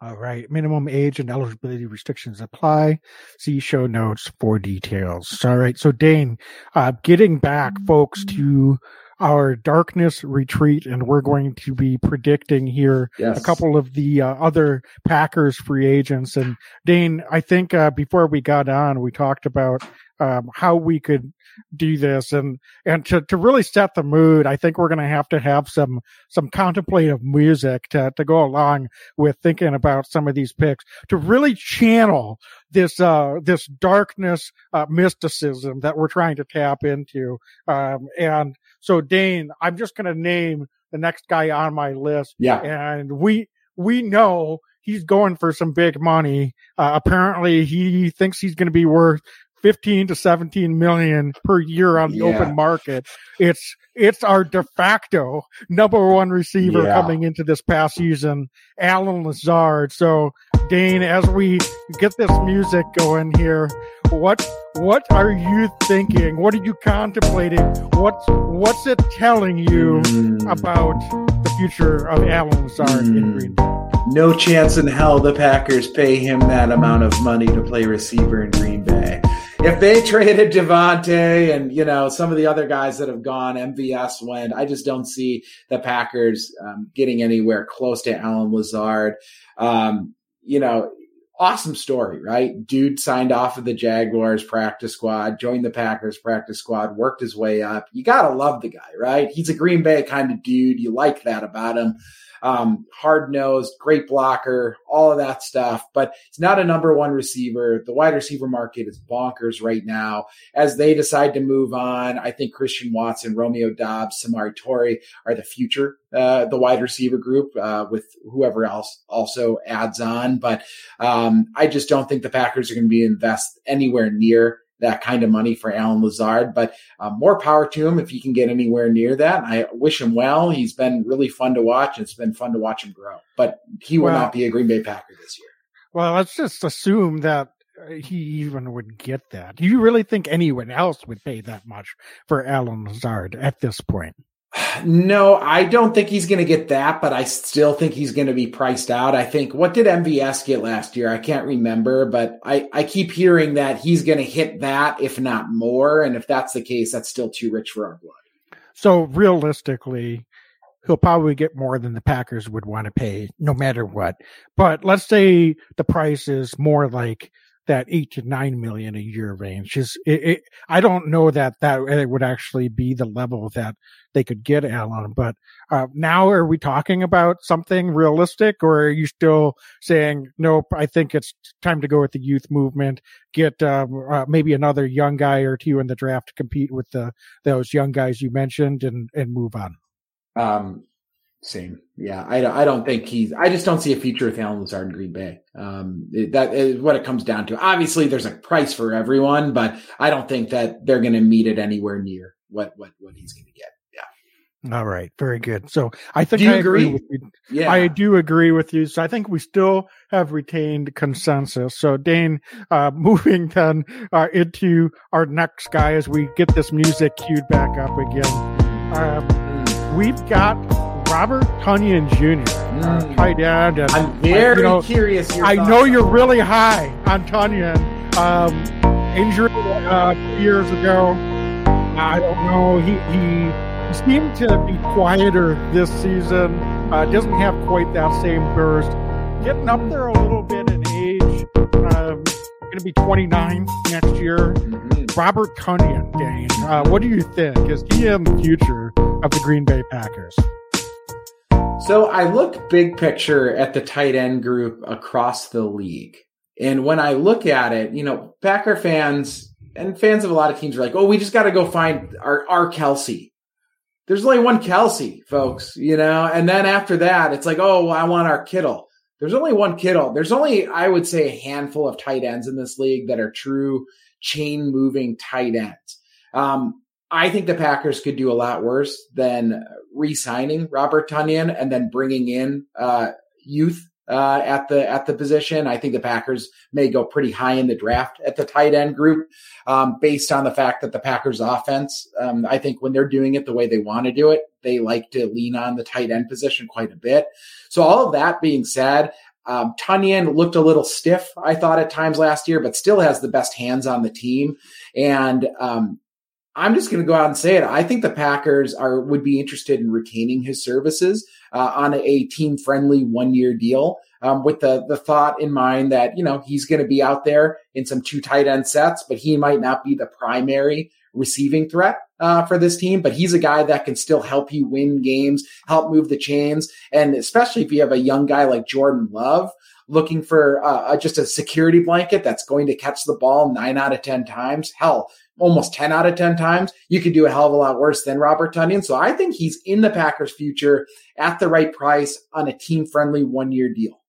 All right. Minimum age and eligibility restrictions apply. See show notes for details. All right. So Dane, uh, getting back folks to our darkness retreat, and we're going to be predicting here Yes. a couple of the uh, other Packers free agents. And Dane, I think uh, before we got on, we talked about um, how we could do this, and and to to really set the mood, I think we're going to have to have some some contemplative music to to go along with thinking about some of these picks to really channel this uh this darkness uh mysticism that we're trying to tap into um and so Dane I'm just going to name the next guy on my list Yeah. and we we know he's going for some big money uh, apparently he thinks he's going to be worth 15 to 17 million per year on the Yeah. open market it's it's our de facto number one receiver Yeah. coming into this past season Allen Lazard so dane as we get this music going here what what are you thinking what are you contemplating what's what's it telling you Mm. about the future of Allen Lazard in Mm. green Bay? No chance in hell the Packers pay him that amount of money to play receiver in Green Bay. If they traded Davante and you know some of the other guys that have gone, MVS went. I just don't see the Packers um, getting anywhere close to Allen Lazard. Um, you know, awesome story, right? Dude signed off of the Jaguars practice squad, joined the Packers practice squad, worked his way up. You gotta love the guy, right? He's a Green Bay kind of dude. You like that about him um, hard nosed, great blocker, all of that stuff. But it's not a number one receiver. The wide receiver market is bonkers right now. As they decide to move on, I think Christian Watson, Romeo Doubs, Samori Toure are the future, uh, the wide receiver group, uh, with whoever else also adds on. But um, I just don't think the Packers are going to be invest anywhere near that kind of money for Allen Lazard. But uh, more power to him if he can get anywhere near that. I wish him well. He's been really fun to watch. It's been fun to watch him grow. But he will Well- not be a Green Bay Packer this year. Well, let's just assume that uh, he even would get that. Do you really think anyone else would pay that much for Allen Lazard at this point? No, I don't think he's going to get that, but I still think he's going to be priced out. I think what did MVS get last year? I can't remember, but I, I keep hearing that he's going to hit that, if not more. And if that's the case, that's still too rich for our blood. So realistically, he'll probably get more than the Packers would want to pay, no matter what. But let's say the price is more like that eight to nine million a year range. Is it, it, I don't know that that it would actually be the level that they could get Allen, But uh, now, are we talking about something realistic, or are you still saying nope? I think it's time to go with the youth movement. Get um, uh, maybe another young guy or two in the draft to compete with the those young guys you mentioned, and and move on. Um, same. Yeah. I, don't- I don't think he's, I just don't see a future with Allen Lazard in Green Bay. Um, that is what it comes down to. Obviously there's a price for everyone, but I don't think that they're going to meet it anywhere near what, what, what he's going to get. Yeah. All right, very good. So I think I agree. agree? with you. Yeah. I do agree with you. So I think we still have retained consensus. So Dane, uh, moving then uh, into our next guy as we get this music queued back up again. Um, we've got Robert Tonyan Jr. Uh, Mm. tight end, and I'm very you know, curious. I know you're really high on Tonyan. Um, injured uh, years ago. I don't know. He he, seemed to be quieter this season. Uh, doesn't have quite that same burst. Getting up there a little bit in age. Um, going to be 29 next year. Mhm. Robert Tonyan, Dane. Uh, what do you think? Is he in the future of the Green Bay Packers? So I look big picture at the tight end group across the league. And when I look at it, you know, Packer fans and fans of a lot of teams are like, oh, we just got to go find our, our Kelce. there's only one Kelce, folks, you know, and then after that, it's like, oh, I want our Kittle. There's only one Kittle. There's only, I would say, a handful of tight ends in this league that are true chain moving tight ends. Um, I think the Packers could do a lot worse than re-signing Robert Tonyan and then bringing in uh, youth uh, at the at the position. I think the Packers may go pretty high in the draft at the tight end group, um, based on the fact that the Packers offense. Um, I think when they're doing it the way they want to do it, they like to lean on the tight end position quite a bit. So all of that being said. Um, Tonyan looked a little stiff, I thought at times last year, but still has the best hands on the team. And um, I'm just going to go out and say it. I think the Packers are would be interested in retaining his services uh, on a, team friendly one year deal. Um, with the the thought in mind that you know he's going to be out there in some two tight end sets, but he might not be the primary receiving threat uh, for this team. But he's a guy that can still help you win games, help move the chains, and especially if you have a young guy like Jordan Love looking for uh, just a security blanket that's going to catch the ball nine out of ten times. Hell, almost 10 out of 10 times, you could do a hell of a lot worse than Robert Tonyan. So I think he's in the Packers' future at the right price on a team friendly one year deal.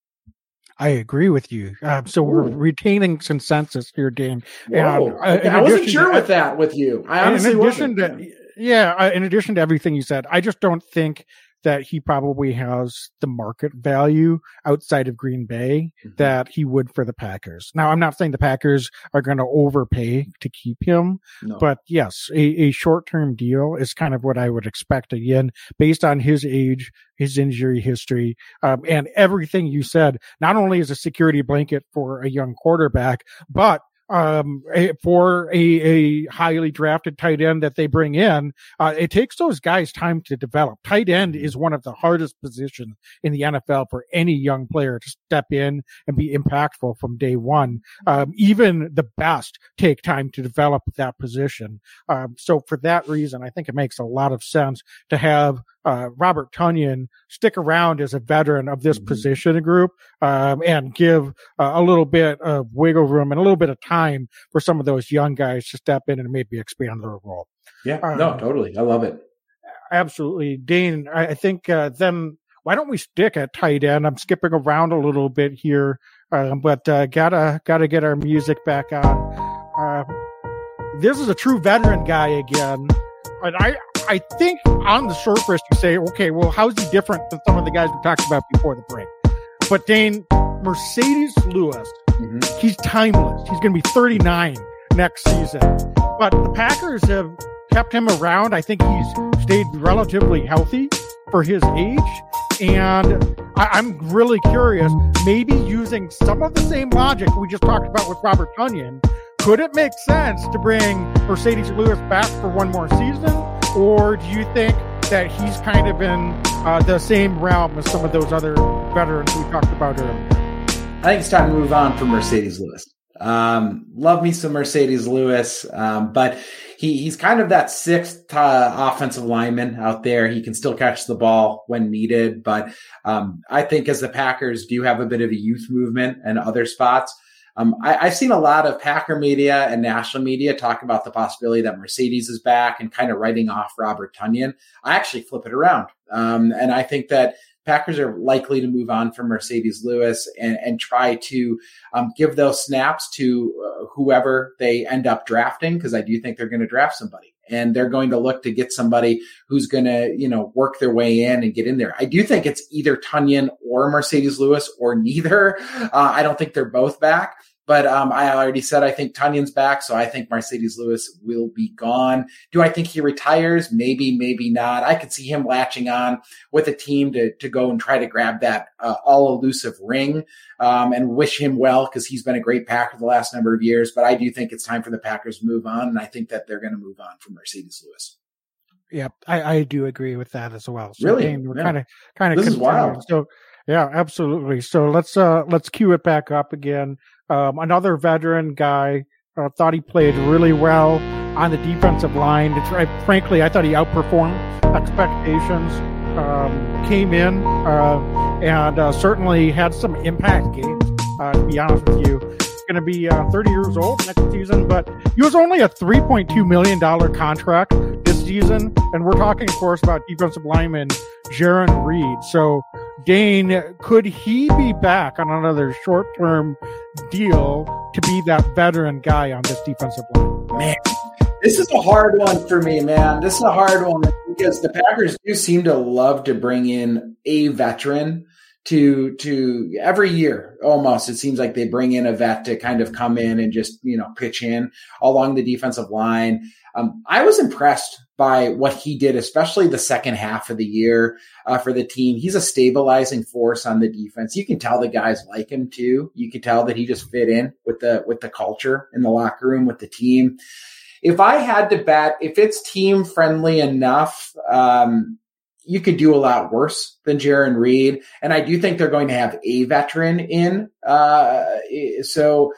I agree with you. Um, so Ooh. we're retaining consensus here, Dane. Um, I wasn't sure to, with that with you. I honestly in addition wasn't. to, yeah, in addition to everything you said, I just don't think that he probably has the market value outside of Green Bay mm-hmm. that he would for the Packers. Now, I'm not saying the Packers are going to overpay to keep him, no. but yes, a, a short term deal is kind of what I would expect again, based on his age, his injury history, um, and everything you said. Not only is a security blanket for a young quarterback, but um, for a, a highly drafted tight end that they bring in, uh, it takes those guys time to develop. Tight end is one of the hardest positions in the NFL for any young player to step in and be impactful from day one. Um, even the best take time to develop that position. Um, so for that reason, I think it makes a lot of sense to have uh, Robert Tonyan stick around as a veteran of this mm-hmm. position group um, and give uh, a little bit of wiggle room and a little bit of time for some of those young guys to step in and maybe expand their role. Yeah, um, no, totally. I love it. Absolutely. Dane, I, think uh, then why don't we stick at tight end? I'm skipping around a little bit here, uh, but uh, gotta gotta get our music back on. Uh, this is a true veteran guy again. And I, I think on the surface you say, okay, well, how's he different than some of the guys we talked about before the break? But Dane, Marcedes Lewis, mm-hmm. he's timeless. He's going to be 39 next season. But the Packers have kept him around. I think he's stayed relatively healthy for his age. And I, am really curious, maybe using some of the same logic we just talked about with Robert Tonyan, could it make sense to bring Marcedes Lewis back for one more season? Or do you think that he's kind of in uh, the same realm as some of those other veterans we talked about earlier? I think it's time to move on from Marcedes Lewis. Um, love me some Marcedes Lewis, um, but he, he's kind of that sixth uh, offensive lineman out there. He can still catch the ball when needed, but um, I think as the Packers do have a bit of a youth movement and other spots, um, I, have seen a lot of Packer media and national media talk about the possibility that Marcedes is back and kind of writing off Robert Tonyan. I actually flip it around. Um, and I think that Packers are likely to move on from Marcedes Lewis and, and try to um, give those snaps to uh, whoever they end up drafting, because I do think they're going to draft somebody and they're going to look to get somebody who's going to, you know, work their way in and get in there. I do think it's either Tonyan or Marcedes Lewis or neither. Uh, I don't think they're both back. But um, I already said I think Tonyan's back, so I think Marcedes Lewis will be gone. Do I think he retires? Maybe, maybe not. I could see him latching on with a team to to go and try to grab that uh, all elusive ring um, and wish him well because he's been a great Packer the last number of years. But I do think it's time for the Packers to move on, and I think that they're going to move on from Marcedes Lewis. Yeah, I, I do agree with that as well. So really, we're kind of kind of this is wild. So yeah, absolutely. So let's uh let's cue it back up again. Um, another veteran guy uh, thought he played really well on the defensive line. It's, frankly, I thought he outperformed expectations. Um, came in uh, and uh, certainly had some impact games. Uh, to be honest with you, going to be uh, 30 years old next season, but he was only a 3.2 million dollar contract this season, and we're talking, of course, about defensive lineman Jarran Reed. So, Dane, could he be back on another short-term deal to be that veteran guy on this defensive line? Man, this is a hard one for me, man. This is a hard one because the Packers do seem to love to bring in a veteran to to every year almost it seems like they bring in a vet to kind of come in and just you know pitch in along the defensive line um, i was impressed by what he did especially the second half of the year uh, for the team he's a stabilizing force on the defense you can tell the guys like him too you can tell that he just fit in with the with the culture in the locker room with the team if i had to bet if it's team friendly enough um, you could do a lot worse than Jarran Reed. And I do think they're going to have a veteran in. Uh, so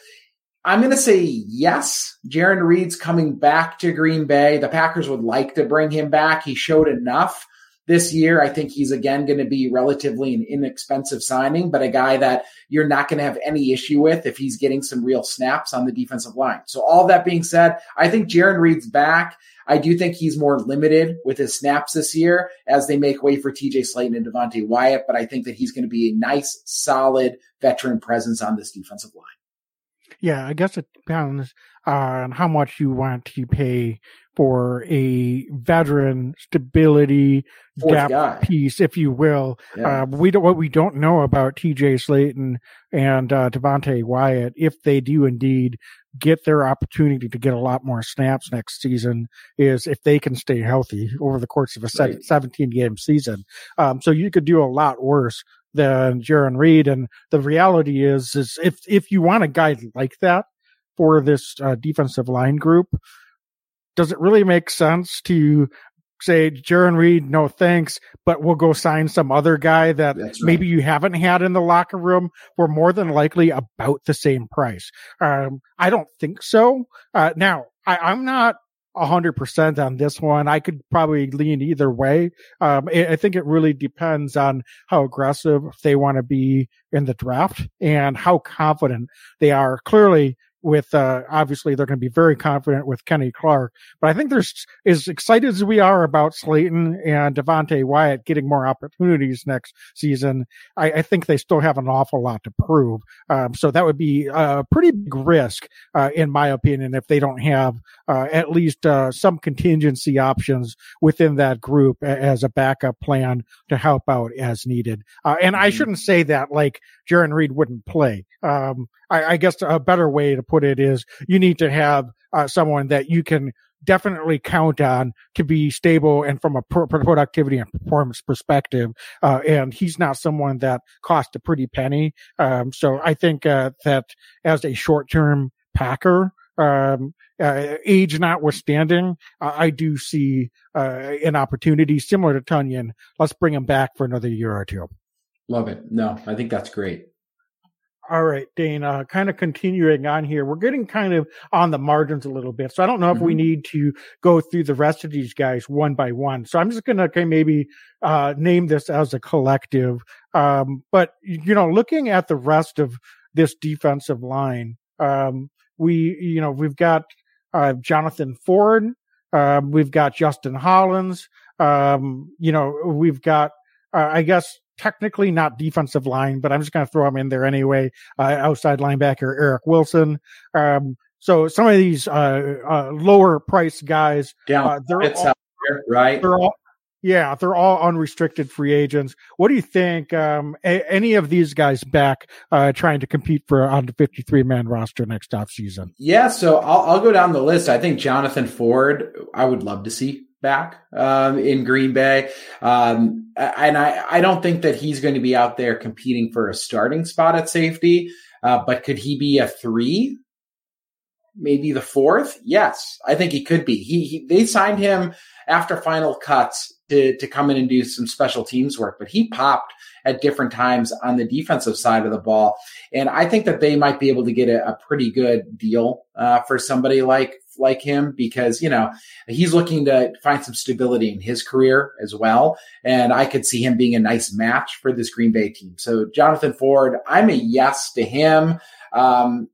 I'm going to say yes. Jarran Reed's coming back to Green Bay. The Packers would like to bring him back. He showed enough this year. I think he's again going to be relatively an inexpensive signing, but a guy that you're not going to have any issue with if he's getting some real snaps on the defensive line. So all that being said, I think Jarran Reed's back. I do think he's more limited with his snaps this year as they make way for TJ Slaton and Devonte Wyatt, but I think that he's going to be a nice, solid veteran presence on this defensive line. Yeah, I guess it depends on how much you want to pay for a veteran stability gap guy. piece, if you will. Yeah. Uh, we don't, what we don't know about TJ Slaton and uh, Devonte Wyatt, if they do indeed get their opportunity to get a lot more snaps next season, is if they can stay healthy over the course of a right. 17 game season. Um, so you could do a lot worse than Jarran Reed. And the reality is, is if if you want a guy like that for this uh, defensive line group, does it really make sense to say, Jarran Reed, no thanks, but we'll go sign some other guy that right. maybe you haven't had in the locker room for more than likely about the same price? Um, I don't think so. Uh, now, I, I'm not hundred percent on this one. I could probably lean either way. Um, I think it really depends on how aggressive they want to be in the draft and how confident they are. Clearly, with uh, obviously they're going to be very confident with Kenny Clark. But I think there's as excited as we are about Slaton and Devonte Wyatt getting more opportunities next season. I, I, think they still have an awful lot to prove. Um, so that would be a pretty big risk, uh, in my opinion, if they don't have uh, at least uh, some contingency options within that group as a backup plan to help out as needed. Uh, and I mm-hmm. shouldn't say that like Jarran Reed wouldn't play. Um, I, I, guess a better way to put it is you need to have uh, someone that you can definitely count on to be stable and from a pro- productivity and performance perspective. Uh, and he's not someone that cost a pretty penny. Um, so I think uh, that as a short term Packer, um, uh, age notwithstanding, I do see uh, an opportunity similar to Tonyan. Let's bring him back for another year or two. Love it. No, I think that's great. All right, Dane, uh, kind of continuing on here. We're getting kind of on the margins a little bit. So I don't know if mm-hmm. we need to go through the rest of these guys one by one. So I'm just going to of maybe, uh, name this as a collective. Um, but, you know, looking at the rest of this defensive line, um, we, you know, we've got, uh, Jonathan Ford. Um, we've got Justin Hollins. Um, you know, we've got, uh, I guess technically not defensive line, but I'm just going to throw him in there anyway. Uh, outside linebacker Eric Wilson. Um, so some of these uh, uh, lower price guys, uh, they're all, there, right? They're all, yeah, they're all unrestricted free agents. What do you think? Um, a, any of these guys back uh, trying to compete for on the 53 man roster next off season? Yeah, so I'll, I'll go down the list. I think Jonathan Ford, I would love to see back um, in Green Bay. Um, and I, I don't think that he's going to be out there competing for a starting spot at safety. Uh, but could he be a three? Maybe the fourth? Yes, I think he could be. He, he they signed him after final cuts to to come in and do some special teams work, but he popped at different times on the defensive side of the ball, and I think that they might be able to get a, a pretty good deal uh, for somebody like like him because, you know, he's looking to find some stability in his career as well. And I could see him being a nice match for this Green Bay team. So Jonathan Ford, I'm a yes to him. Um,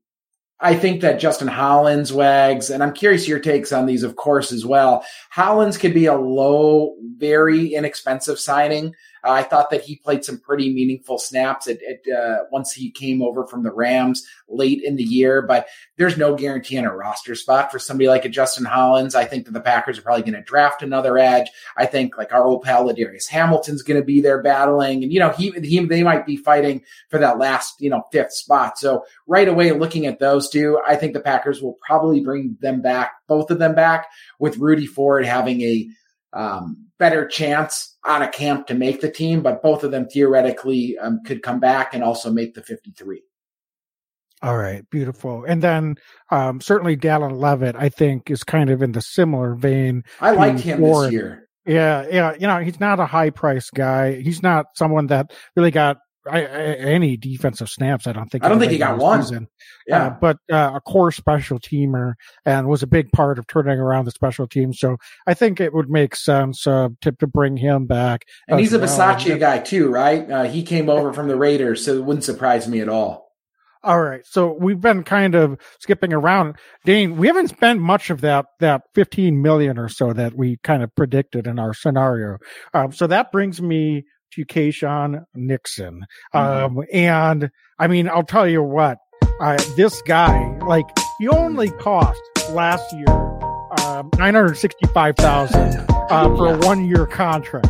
I think that Justin Hollins, Wags, and I'm curious your takes on these, of course, as well. Hollins could be a low, very inexpensive signing. Uh, I thought that he played some pretty meaningful snaps at, at uh, once he came over from the Rams late in the year, but there's no guarantee on a roster spot for somebody like a Justin Hollins. I think that the Packers are probably going to draft another edge. I think like our old pal Ladarius Hamilton's going to be there battling, and you know he, he they might be fighting for that last you know fifth spot. So right away, looking at those two, I think the Packers will probably bring them back, both of them back, with Rudy Ford having a um, better chance on a camp to make the team, but both of them theoretically um, could come back and also make the 53. All right, beautiful. And then um, certainly Dallin Leavitt, I think, is kind of in the similar vein. I liked him this year. Yeah, yeah. You know, he's not a high price guy. He's not someone that really got I, I, any defensive snaps. I don't think. I don't think he got one. Season. Uh, yeah, uh, but uh, a core special teamer and was a big part of turning around the special team. So I think it would make sense uh, to to bring him back. And he's a Bisaccia well. guy too, right? Uh, he came over from the Raiders, so it wouldn't surprise me at all. All right, so we've been kind of skipping around. Dane, we haven't spent much of that that fifteen million or so that we kind of predicted in our scenario. Um, so that brings me to Keisean Nixon. Mm-hmm. Um, and I mean, I'll tell you what, uh, this guy, like, he only cost last year um, nine hundred sixty-five thousand uh, for a one-year contract.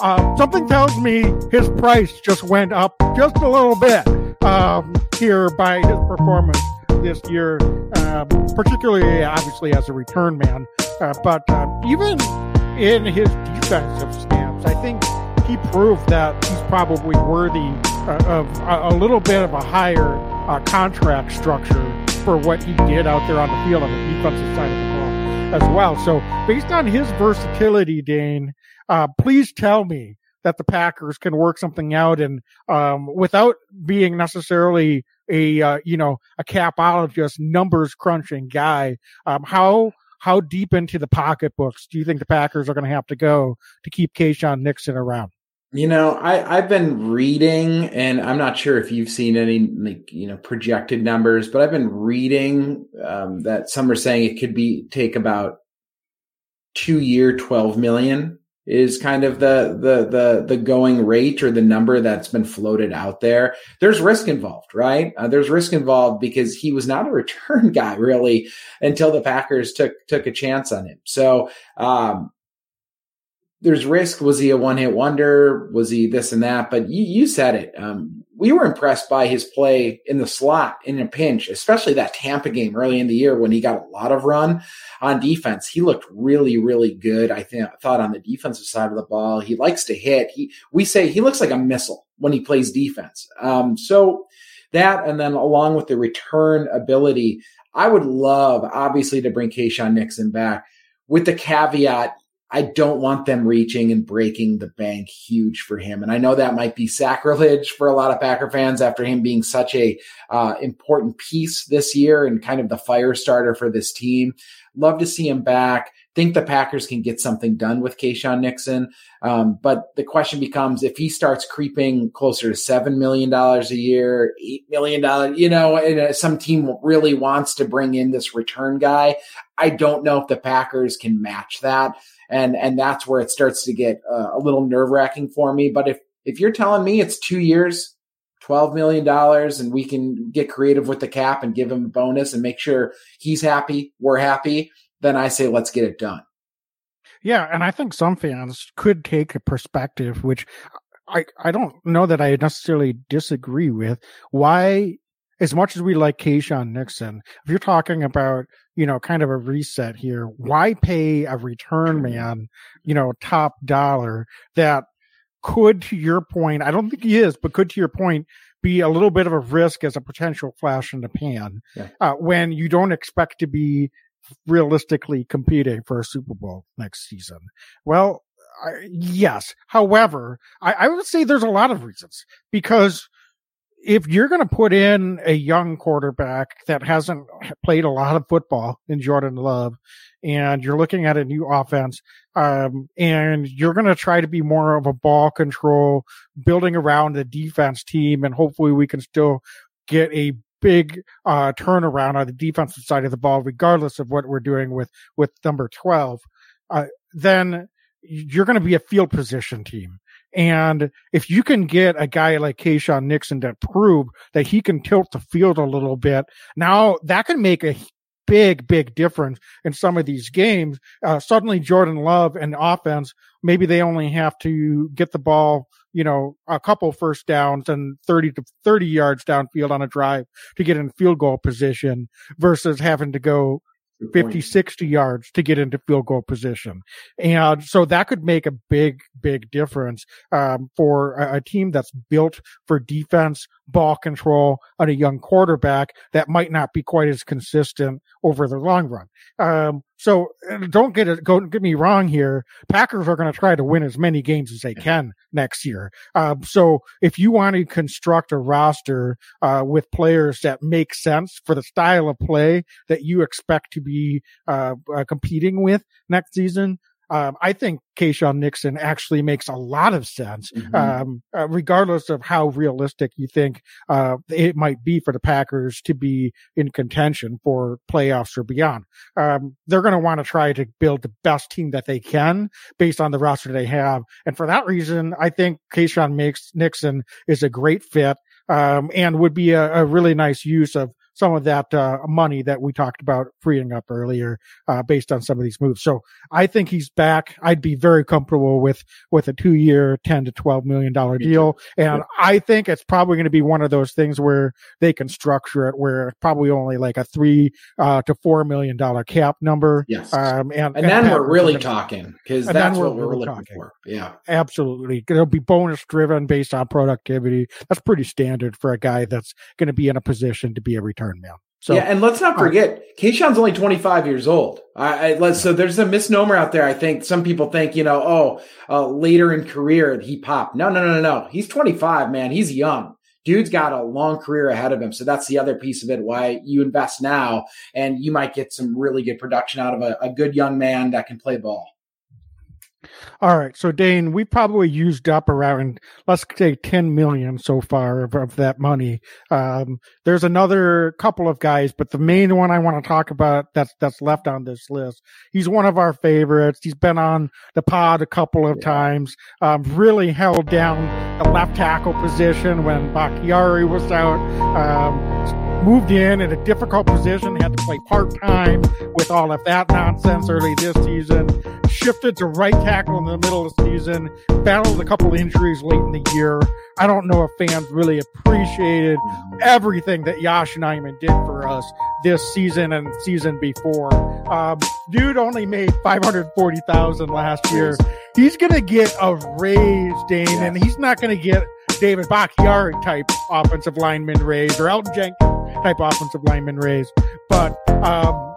Uh, something tells me his price just went up just a little bit um, here by his performance this year, um, particularly obviously as a return man, uh, but uh, even in his defensive snaps, I think he proved that he's probably worthy uh, of a, little bit of a higher uh, contract structure for what he did out there on the field on the defensive side of the ball as well. So, based on his versatility, Dane, uh, please tell me that the Packers can work something out and um, without being necessarily a uh, you know a capologist, numbers crunching guy. Um, how how deep into the pocketbooks do you think the Packers are going to have to go to keep Keisean Nixon around? You know, I, I've been reading, and I'm not sure if you've seen any, like, you know, projected numbers, but I've been reading um, that some are saying it could be take about two year, 12 million is kind of the the the the going rate or the number that's been floated out there. There's risk involved, right? Uh, there's risk involved because he was not a return guy really until the Packers took took a chance on him. So um, there's risk. Was he a one hit wonder? Was he this and that? But you, you said it. Um, we were impressed by his play in the slot in a pinch, especially that Tampa game early in the year when he got a lot of run on defense. He looked really, really good. I thought on the defensive side of the ball, he likes to hit. He we say he looks like a missile when he plays defense. Um, so that and then along with the return ability, I would love obviously to bring Keisean Nixon back with the caveat I don't want them reaching and breaking the bank huge for him. And I know that might be sacrilege for a lot of Packer fans after him being such a uh, important piece this year and kind of the fire starter for this team. Love to see him back. Think the Packers can get something done with Keisean Nixon. Um, but the question becomes if he starts creeping closer to $7 million a year, $8 million, you know, and uh, some team really wants to bring in this return guy, I don't know if the Packers can match that and and that's where it starts to get uh, a little nerve wracking for me. But if if you're telling me it's two years, twelve million dollars, and we can get creative with the cap and give him a bonus and make sure he's happy, we're happy, then I say let's get it done. Yeah, and I think some fans could take a perspective which I I don't know that I necessarily disagree with. Why as much as we like Keisean Nixon, if you're talking about, you know, kind of a reset here, why pay a return man, you know, top dollar that could, to your point, I don't think he is, but could, to your point, be a little bit of a risk as a potential flash in the pan yeah. uh, when you don't expect to be realistically competing for a Super Bowl next season. Well, I, yes. However, I, I would say there's a lot of reasons because if you're going to put in a young quarterback that hasn't played a lot of football in Jordan Love, and you're looking at a new offense, um, and you're going to try to be more of a ball control, building around the defense team, and hopefully we can still get a big uh, turnaround on the defensive side of the ball, regardless of what we're doing with with number twelve, uh, then you're going to be a field position team. And if you can get a guy like Keisean Nixon to prove that he can tilt the field a little bit, now that can make a big, big difference in some of these games. Uh, suddenly Jordan Love and offense, maybe they only have to get the ball, you know, a couple first downs and 30 to 30 yards downfield on a drive to get in field goal position versus having to go 50, 60 yards to get into field goal position. And so that could make a big, big difference um, for a, a, team that's built for defense, ball control, on a young quarterback that might not be quite as consistent over the long run. Um, so don't get it, don't get me wrong here. Packers are going to try to win as many games as they can next year. Um, so if you want to construct a roster uh, with players that make sense for the style of play that you expect to be uh, uh, competing with next season, um, I think Keisean Nixon actually makes a lot of sense, mm-hmm. um, uh, regardless of how realistic you think uh, it might be for the Packers to be in contention for playoffs or beyond. Um, they're going to want to try to build the best team that they can based on the roster they have, and for that reason, I think Keisean makes Nixon is a great fit um, and would be a, a really nice use of some of that uh, money that we talked about freeing up earlier uh, based on some of these moves. So I think he's back. I'd be very comfortable with with a two year, ten to twelve million dollar deal, and yeah. I think it's probably going to be one of those things where they can structure it where it's probably only like a three uh, to four million dollar cap number. Yes, um, and, and, then we're really talking because that's what we're, we're looking talking. for. Yeah, absolutely. It'll be bonus driven based on productivity. That's pretty standard for a guy that's going to be in a position to be a return turn man. So, yeah, and let's not forget, uh, Keisean's only 25 years old. I, I let's, so there's a misnomer out there. I think some people think, you know, oh, uh, later in career he popped. No, no, no, no, no. He's 25, man. He's young. Dude's got a long career ahead of him. So that's the other piece of it. Why you invest now, and you might get some really good production out of a, a good young man that can play ball. All right. So Dane, we probably used up around let's say 10 million so far of, of that money. Um, there's another couple of guys, but the main one I want to talk about that's that's left on this list. He's one of our favorites. He's been on the pod a couple of yeah. times. Um, really held down the left tackle position when Bakhtiari was out. Um, moved in in a difficult position, had to play part time with all of that nonsense early this season. Shifted to right tackle in the middle of the season, battled a couple injuries late in the year. I don't know if fans really appreciated everything that Yosh Nijman did for us this season and season before. Um, dude only made 540,000 last year. He's going to get a raise, Dane, and he's not going to get David Bakhtiari type offensive lineman raise or Elgton Jenkins type offensive lineman raise. But um,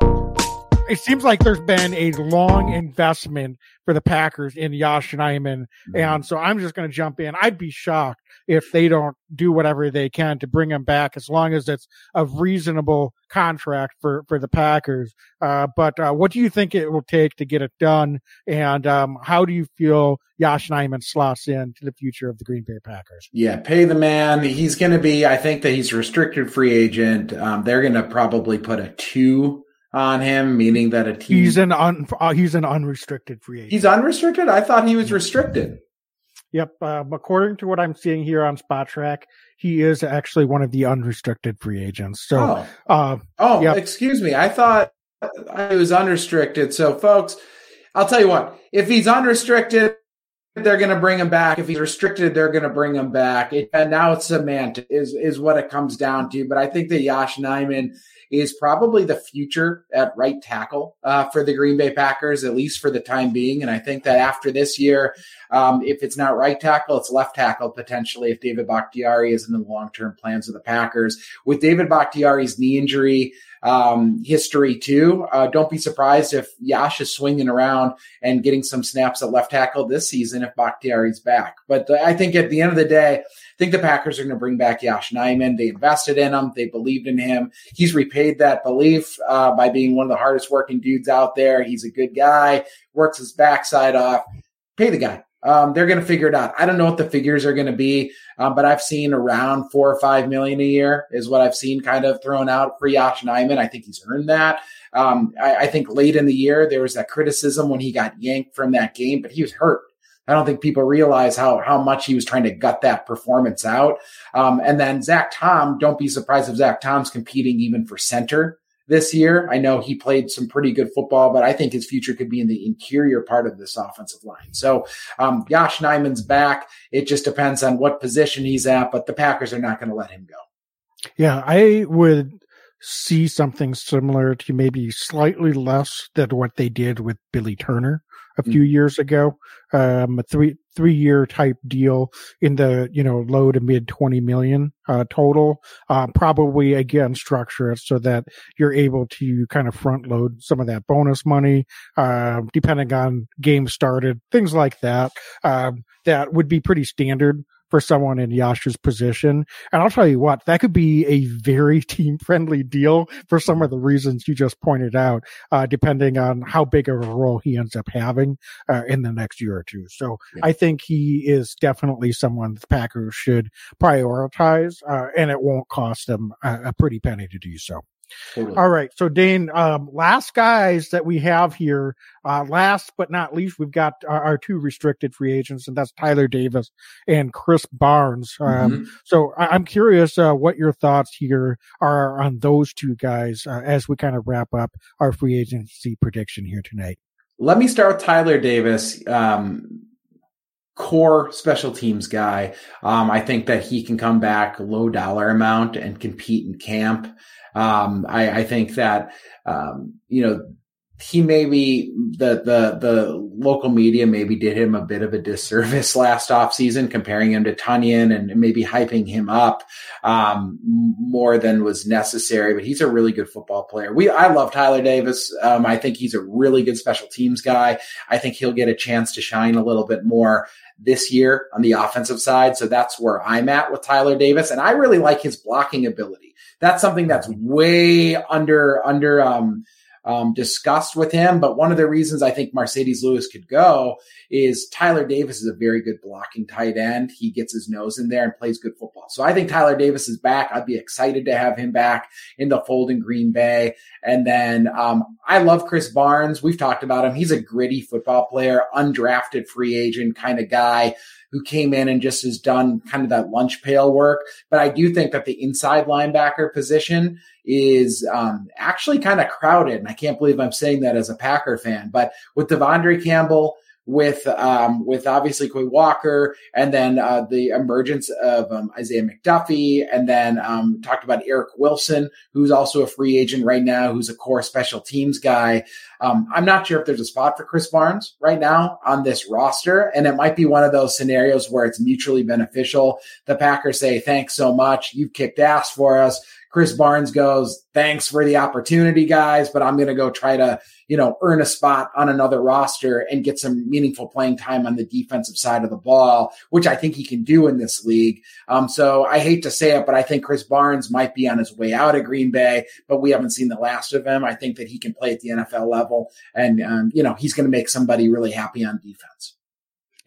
it seems like there's been a long investment for the Packers in Yosh Nijman. Mm-hmm. And so I'm just going to jump in. I'd be shocked if they don't do whatever they can to bring him back as long as it's a reasonable contract for, for the Packers. Uh, but uh, what do you think it will take to get it done? And um, how do you feel Yosh Nijman slots in to the future of the Green Bay Packers? Yeah, pay the man. He's going to be, I think that he's a restricted free agent. Um, they're going to probably put a two on him, meaning that a team. He's an un, uh, he's an unrestricted free agent. He's unrestricted. I thought he was restricted. Yep. Um, according to what I'm seeing here on Spotrac, he is actually one of the unrestricted free agents. So, oh, uh, oh yep. excuse me. I thought I was unrestricted. So, folks, I'll tell you what. If he's unrestricted, they're going to bring him back. If he's restricted, they're going to bring him back. It, and now it's semantic is is what it comes down to. But I think that Yosh Nijman is probably the future at right tackle uh, for the Green Bay Packers, at least for the time being. And I think that after this year, um, if it's not right tackle, it's left tackle potentially if David Bakhtiari is in the long term plans of the Packers. With David Bakhtiari's knee injury um, history too, uh, don't be surprised if Yosh is swinging around and getting some snaps at left tackle this season if Bakhtiari's back. But I think at the end of the day, I think the Packers are going to bring back Yosh Nijman. They invested in him. They believed in him. He's repaid that belief uh, by being one of the hardest working dudes out there. He's a good guy, works his backside off. Pay the guy. Um, they're going to figure it out. I don't know what the figures are going to be, um, but I've seen around four or five million a year is what I've seen kind of thrown out for Yosh Nijman. I think he's earned that. Um, I, I, think late in the year there was that criticism when he got yanked from that game, but he was hurt. I don't think people realize how how much he was trying to gut that performance out. Um, and then Zach Tom, don't be surprised if Zach Tom's competing even for center this year. I know he played some pretty good football, but I think his future could be in the interior part of this offensive line. So um, Yosh Nijman's back. It just depends on what position he's at, but the Packers are not going to let him go. Yeah, I would see something similar to maybe slightly less than what they did with Billy Turner a few mm. years ago. Um, a three three year type deal in the you know low to mid twenty million uh, total. Uh, probably again structure it so that you're able to kind of front load some of that bonus money, uh, depending on game started, things like that. Um, that would be pretty standard for someone in Yosh's position. And I'll tell you what, that could be a very team friendly deal for some of the reasons you just pointed out, uh, depending on how big of a role he ends up having uh, in the next year or two. So yeah. I think he is definitely someone the Packers should prioritize, uh, and it won't cost them a, a pretty penny to do so. Totally. All right. So Dane, um, last guys that we have here, uh, last but not least, we've got our, our, two restricted free agents, and that's Tyler Davis and Krys Barnes. Um, mm-hmm. so I, am curious, uh, what your thoughts here are on those two guys, uh, as we kind of wrap up our free agency prediction here tonight. Let me start with Tyler Davis. Um, core special teams guy. Um, I think that he can come back low dollar amount and compete in camp. Um, I, I, think that, um, you know, he maybe the, the, the local media maybe did him a bit of a disservice last offseason, comparing him to Tonyan and maybe hyping him up, um, more than was necessary, but he's a really good football player. We, I love Tyler Davis. Um, I think he's a really good special teams guy. I think he'll get a chance to shine a little bit more this year on the offensive side. So that's where I'm at with Tyler Davis. And I really like his blocking ability that's something that's way under under um, um, discussed with him. But one of the reasons I think Marcedes Lewis could go is Tyler Davis is a very good blocking tight end. He gets his nose in there and plays good football. So I think Tyler Davis is back. I'd be excited to have him back in the fold in Green Bay. And then um, I love Krys Barnes. We've talked about him. He's a gritty football player, undrafted free agent kind of guy who came in and just has done kind of that lunch pail work. But I do think that the inside linebacker position is um, actually kind of crowded. And I can't believe I'm saying that as a Packer fan. But with De'Vondre Campbell, with um, with obviously Quay Walker, and then uh, the emergence of um, Isaiah McDuffie, and then um, talked about Eric Wilson, who's also a free agent right now, who's a core special teams guy. Um, I'm not sure if there's a spot for Krys Barnes right now on this roster, and it might be one of those scenarios where it's mutually beneficial. The Packers say, "Thanks so much, you've kicked ass for us." Krys Barnes goes, thanks for the opportunity, guys, but I'm going to go try to, you know, earn a spot on another roster and get some meaningful playing time on the defensive side of the ball, which I think he can do in this league. Um, so I hate to say it, but I think Krys Barnes might be on his way out of Green Bay, but we haven't seen the last of him. I think that he can play at the NFL level and, um, you know, he's going to make somebody really happy on defense.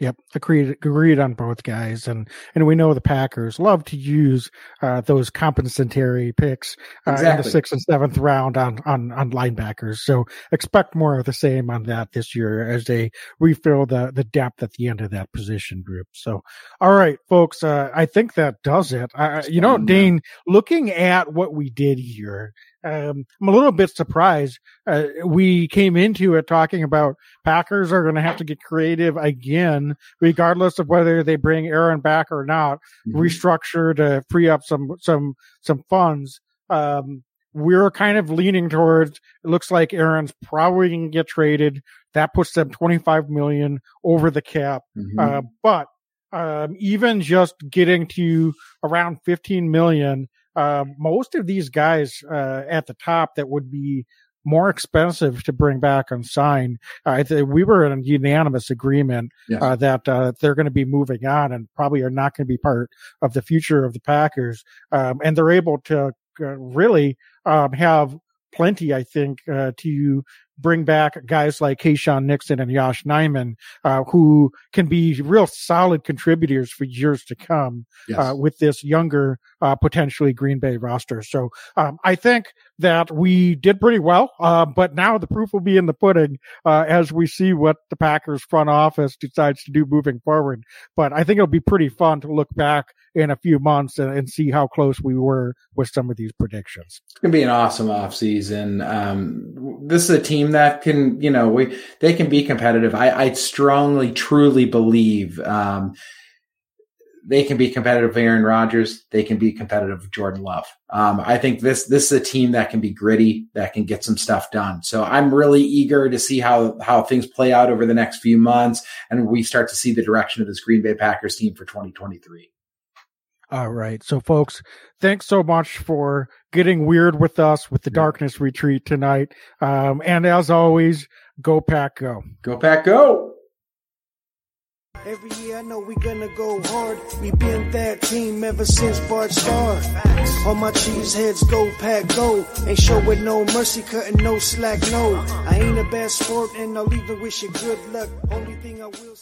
Yep, agreed. Agreed on both guys, and and we know the Packers love to use uh, those compensatory picks uh, exactly. in the sixth and seventh round on on on linebackers. So expect more of the same on that this year as they refill the the depth at the end of that position group. So, all right, folks, uh, I think that does it. you know, Dane, looking at what we did here, um, I'm a little bit surprised. Uh, we came into it talking about Packers are going to have to get creative again, regardless of whether they bring Aaron back or not. Mm-hmm. Restructure to free up some some some funds. Um, we're kind of leaning towards. It looks like Aaron's probably going to get traded. That puts them 25 million over the cap. Mm-hmm. Uh, but um, even just getting to around 15 million uh, most of these guys uh, at the top that would be more expensive to bring back and sign. I uh, we were in a unanimous agreement yes. uh, that uh, they're going to be moving on and probably are not going to be part of the future of the Packers. Um, and they're able to uh, really um, have plenty, I think, uh, to bring back guys like Keisean Nixon and Yosh Nijman, uh, who can be real solid contributors for years to come Yes. uh, with this younger, uh, potentially Green Bay roster. So um, I think that we did pretty well, uh, but now the proof will be in the pudding uh, as we see what the Packers front office decides to do moving forward. But I think it'll be pretty fun to look back in a few months and, and see how close we were with some of these predictions. It's gonna be an awesome offseason. Um, this is a team that can, you know, we they can be competitive. I, I strongly, truly believe um, they can be competitive. with Aaron Rodgers, they can be competitive. with Jordan Love. Um, I think this this is a team that can be gritty, that can get some stuff done. So I'm really eager to see how how things play out over the next few months, and we start to see the direction of this Green Bay Packers team for 2023. All right. So, folks, thanks so much for getting weird with us with the Yeah. darkness retreat tonight. Um, and as always, go pack, go. Go Pack, go! Every year I know we gonna go hard. We been that team ever since Bart started. All my cheese heads go pack go. Ain't show with no mercy, cutting no slack, no. I ain't a bad sport and I'll even wish you good luck. Only thing I will